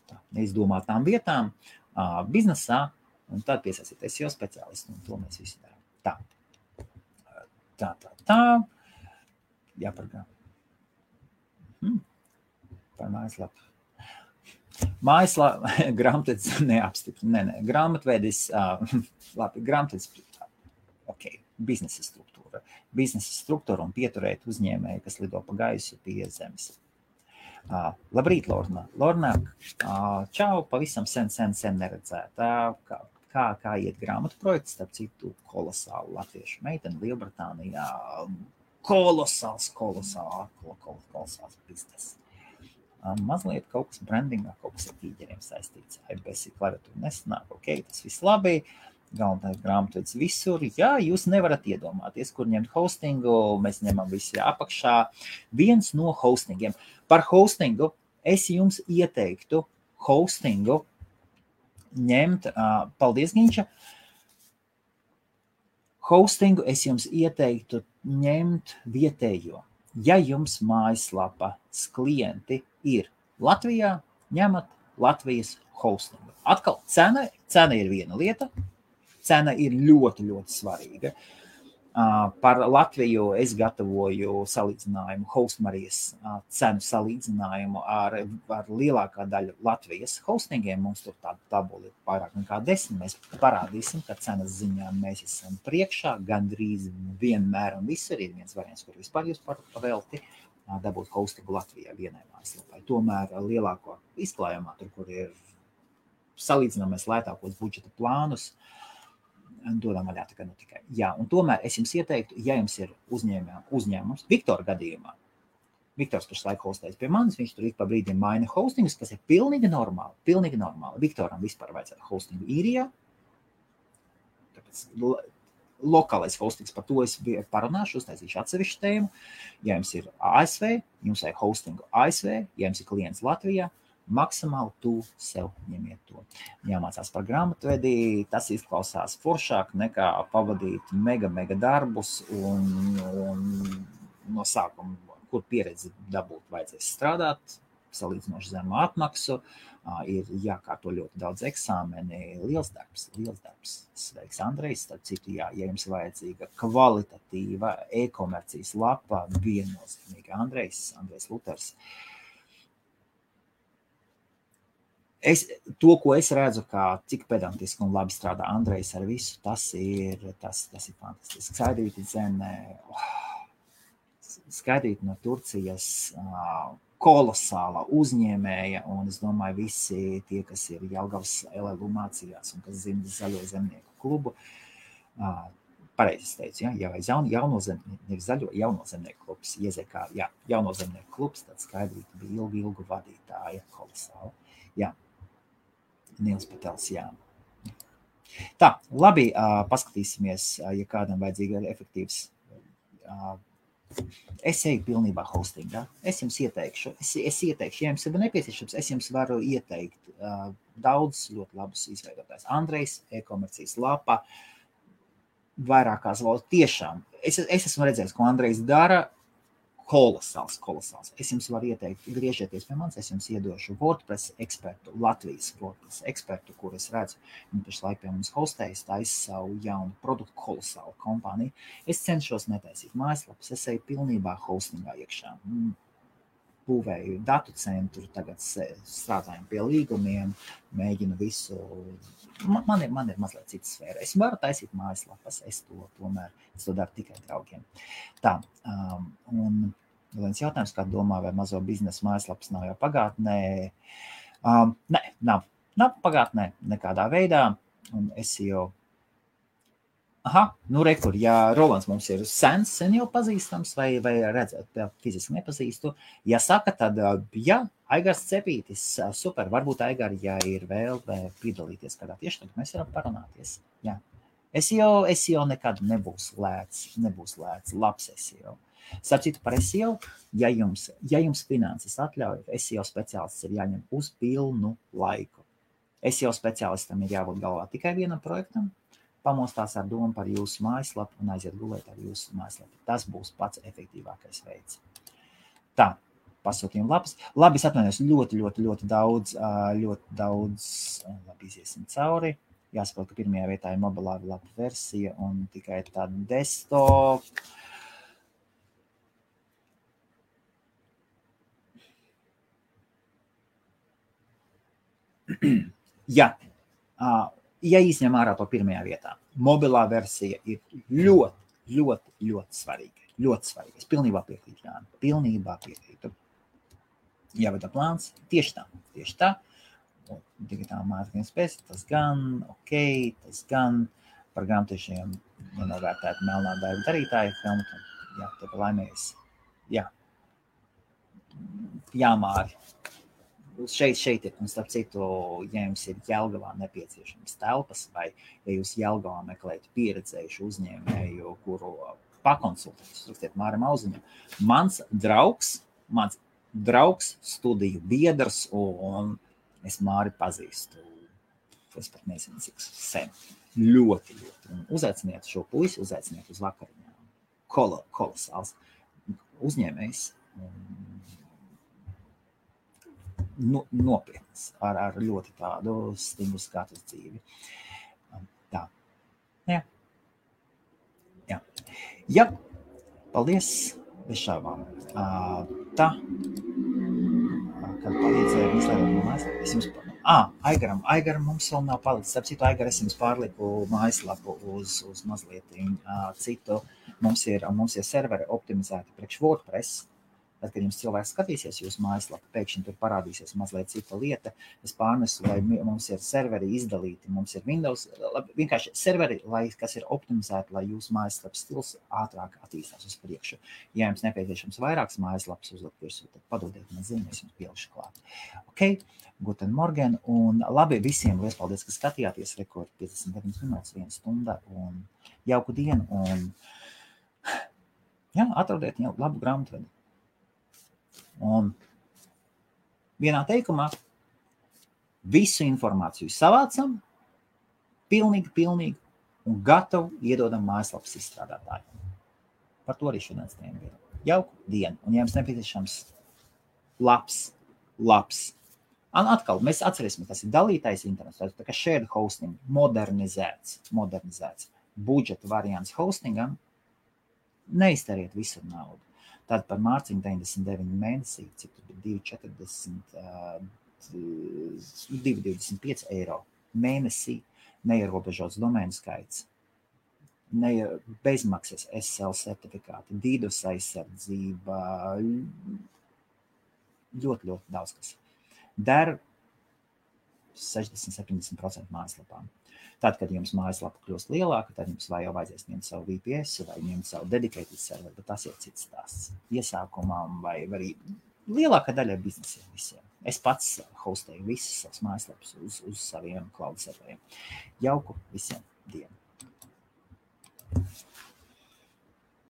tā, neizdomātām vietām uh, biznesā, un tad piesaistīt SEO speciālistu, un to mēs visi darām. Tā, tā, tā, tā. jāpargā. Hmm par mājaslapu. Mājaslapā *laughs* grāmatvedis neapstiprina. Nē, nē, grāmatvedis, uh, *laughs* labi, grāmatvedis, ok, biznesa struktūra. Biznesa struktūra un pieturēt uzņēmēju, kas lido pa gaisu pie zemes. Uh, labrīt, Lorna. Lorna, uh, čau, pavisam sen, sen, sen neredzēta. Uh, kā, kā, kā iet grāmatu projekts, starp citu, kolosāli latviešu meiteni Lielbritānijā. Kolosāls, kolosāls, kolosāls, kolosāls bizness mazliet kaut kas brandingā, kaut kas ar tīģeriem saistīts. IBC klaviatūra nesanāk, ok, tas viss labi. Galvenais grāmatvedis visur. Jā, jūs nevarat iedomāties, kur ņemt hostingu. Mēs ņemam visi apakšā. Viens no hostingiem. Par hostingu es jums ieteiktu hostingu ņemt. Uh, paldies, Ginča! Hostingu es jums ieteiktu ņemt vietējo. Ja jums mājaslapas klienti ir Latvijā, ņemat Latvijas hostingu. Atkal cena, cena ir viena lieta. Cena ir ļoti, ļoti svarīga. Uh, par Latviju es gatavoju salīdzinājumu, Hostmarijas uh, cenu salīdzinājumu ar, ar lielākā daļa Latvijas hostingiem. Mums tur tāda tabula ir vairāk nekā desmit. Mēs parādīsim, ka cenas ziņā mēs esam priekšā gandrīz vienmēr un visur ir viens variants, kur vispār jūs par velti. Uh, dabūt hostingu Latvijā vienai mājaslapai. Tomēr lielāko izklājumā, tur, kur ir salīdzināmies lētākos budžeta plānus, dodam vaļā tikai nu tikai. Jā, un tomēr es jums ieteiktu, ja jums ir uzņēmē, uzņēmums, Viktora gadījumā, Viktors pašlaik hostējas pie manis, viņš tur ik pa brīdim maina hostingus, kas ir pilnīgi normāli, pilnīgi normāli. Viktoram vispār vajadzētu hostingu īrijā, tāpēc lokālais hostings, par to es parunāšu, uztaisīšu atsevišķu tēmu. Ja jums ir ASV, jums vajag hostingu ASV, ja jums ir klients Latvijā, maksimāli tuvu sev ņemiet to. Jāmācās par grāmatvedī, tas izklausās foršāk nekā pavadīt mega, mega darbus un, un no sākuma, kur pieredzi dabūt, vajadzēs strādāt, salīdzinoši zemu atmaksu, ir jākārto ļoti daudz eksāmeni. Liels darbs, liels darbs. Sveiks, Andrejs. Starp citu, jā, ja jums vajadzīga kvalitatīva e-komercijas lapa, viennozīmīgi Andrejs, Andrejs Luters. Es, to, ko es redzu, kā cik pedantiski un labi strādā Andrejs ar visu, tas ir, tas, tas ir fantastiski. Skaidrīti zeme, oh, skaidrīti no Turcijas, uh, kolosāla uzņēmēja, un es domāju, visi tie, kas ir Jelgavas LLU mācījās un kas zina zaļo zemnieku klubu, uh, pareizi es teicu, ja, ja vai jaun, jauno zemnieku, nevis zaļo, jauno zemnieku klubs, iezekā, jā, jauno zemnieku klubs, tad skaidrīti bija ilgu, ilgu vadītāja, kolosāla. Jā, Nils Patels. Jā. Tā, labi, paskatīsimies, ja kādam vajadzīga efektīvs. Es eju pilnībā hostingā. Es jums ieteikšu, es, es ieteikšu, ja jums ir nepieciešams, es jums varu ieteikt uh, daudz ļoti labus izveidotājus. Andrejs, e-komercijas lapa, vairākās valodas. Tiešām, es, es esmu redzējis, ko Andrejs dara kolosāls, kolosāls. Es jums varu ieteikt, griežieties pie manis, es jums iedošu WordPress ekspertu, Latvijas WordPress ekspertu, kur es redzu, viņi pašlaik pie mums hostējas, taisa savu jaunu produktu, kolosālu kompāniju. Es cenšos netaisīt mājaslapas, es eju pilnībā hostingā iekšā. Mm, būvēju datu centru, tagad strādājam pie līgumiem, mēģinu visu. Man ir, man ir mazliet cita sfēra. Es varu taisīt mājaslapas, es to tomēr es to daru tikai draugiem. Tā, um, un viens jautājums, kā domā, vai mazo biznesa mājaslapas nav jau pagātnē? Um, nē, nav. Nav pagātnē nekādā veidā. Un es jau Aha, nu, rekur, ja Rolands mums ir sens, sen jau pazīstams, vai, vai redzēt, fiziski nepazīstu, ja saka, tad, ja Aigars Cepītis, super, varbūt Aigar, ja ir vēl piedalīties kādā tieši tad mēs varam parunāties. Jā. Es jau, es jau nekad nebūšu lēts, nebūs lēts, labs SEO. Starp citu, par SEO, ja jums, ja jums finanses atļauj, SEO speciālists ir jāņem uz pilnu laiku. SEO speciālistam ir jābūt galvā tikai vienam projektam, pamostās ar domu par jūsu mājaslapu un aiziet gulēt ar jūsu mājaslapu. Tas būs pats efektīvākais veids. Tā, pasūtījuma lapas. Labi, es atvainojos ļoti, ļoti, ļoti daudz, ļoti daudz, labi, iziesim cauri. Jāsaprot, ka pirmajā vietā ir mobilā lapa versija un tikai tāda desktop. *clears throat* Jā, ja izņem ārā to pirmajā vietā, mobilā versija ir ļoti, ļoti, ļoti svarīga. Ļoti svarīga. Es pilnībā piekrītu, Jā, pilnībā piekrītu. Jāvada plāns tieši tā, tieši tā. Digitāla mārketinga spējas, tas gan, ok, tas gan par grāmatiešiem nenovērtētu melnā darba darītāju filmu. Jā, tev laimējas. Jā. Jāmāri šeit, šeit ir, un starp citu, ja jums ir Jelgavā nepieciešamas telpas, vai ja jūs Jelgavā meklējat pieredzējušu uzņēmēju, kuru pakonsultēt, uzrakstiet Māram Auziņam. Mans draugs, mans draugs, studiju biedrs, un es Māri pazīstu. Es pat nezinu, cik sen. Ļoti, ļoti. Un uzaiciniet šo puisi, uzaiciniet uz vakariņām. Kolo, kolosāls uzņēmējs. Un no, nopietnas, ar, ar ļoti tādu stingru skatu uz dzīvi. Um, tā. Jā. Jā. Jā. Paldies. Bez šaubām. Uh, tā. Kad palīdzēja izlēmēt no mājas, es jums Ah, Aigaram, Aigaram mums vēl nav palicis. Ap citu, Aigar, es jums pārliku mājaslapu uz, uz mazliet uh, citu. Mums ir, mums ir serveri optimizēti priekš WordPress. Tad, kad jums cilvēks skatīsies jūsu mājaslapu, pēkšņi tur parādīsies mazliet cita lieta. Es pārnesu, lai mums ir serveri izdalīti, mums ir Windows, vienkārši serveri, lai, kas ir optimizēti, lai jūsu mājaslapas stils ātrāk attīstās uz priekšu. Ja jums nepieciešams vairākas mājaslapas uzlikt virsū, tad padodiet man ziņu, es jums pielikšu klāt. Ok, guten morgen, un labi visiem, liels paldies, ka skatījāties, rekord 59 minūtes, 1 stunda, un jauku dienu, un jā, atrodiet jau labu grāmatvedi. Un vienā teikumā Visu informāciju savācam, pilnīgi, pilnīgi, un gatavu iedodam mājaslapas izstrādātājiem. Par to arī šodienas tēma bija. Jauku dienu, un ja jums nepieciešams labs, labs. Un atkal mēs atcerēsimies, tas ir dalītais internets, tā kā shared hosting, modernizēts, modernizēts. Budžeta variants hostingam, neiztariet visur naudu. Tad par mārciņu 99 mēnesī, cik tur bija 2,40, 2,25 eiro mēnesī, neierobežots domēnu skaits, ne, bezmaksas SL certifikāti, dīdus aizsardzība, ļoti, ļoti daudz kas. Der 60-70% mājaslapām. Tad, kad jums mājaslapa kļūst lielāka, tad jums vai jau vajadzēs ņemt savu VPS vai ņemt savu dedicated serveru, bet tas ir cits stāsts. Iesākumam vai arī lielākā daļa biznesiem visiem. Es pats hostēju visas savas mājaslapas uz, uz saviem cloud serveriem. Jauku visiem dienu!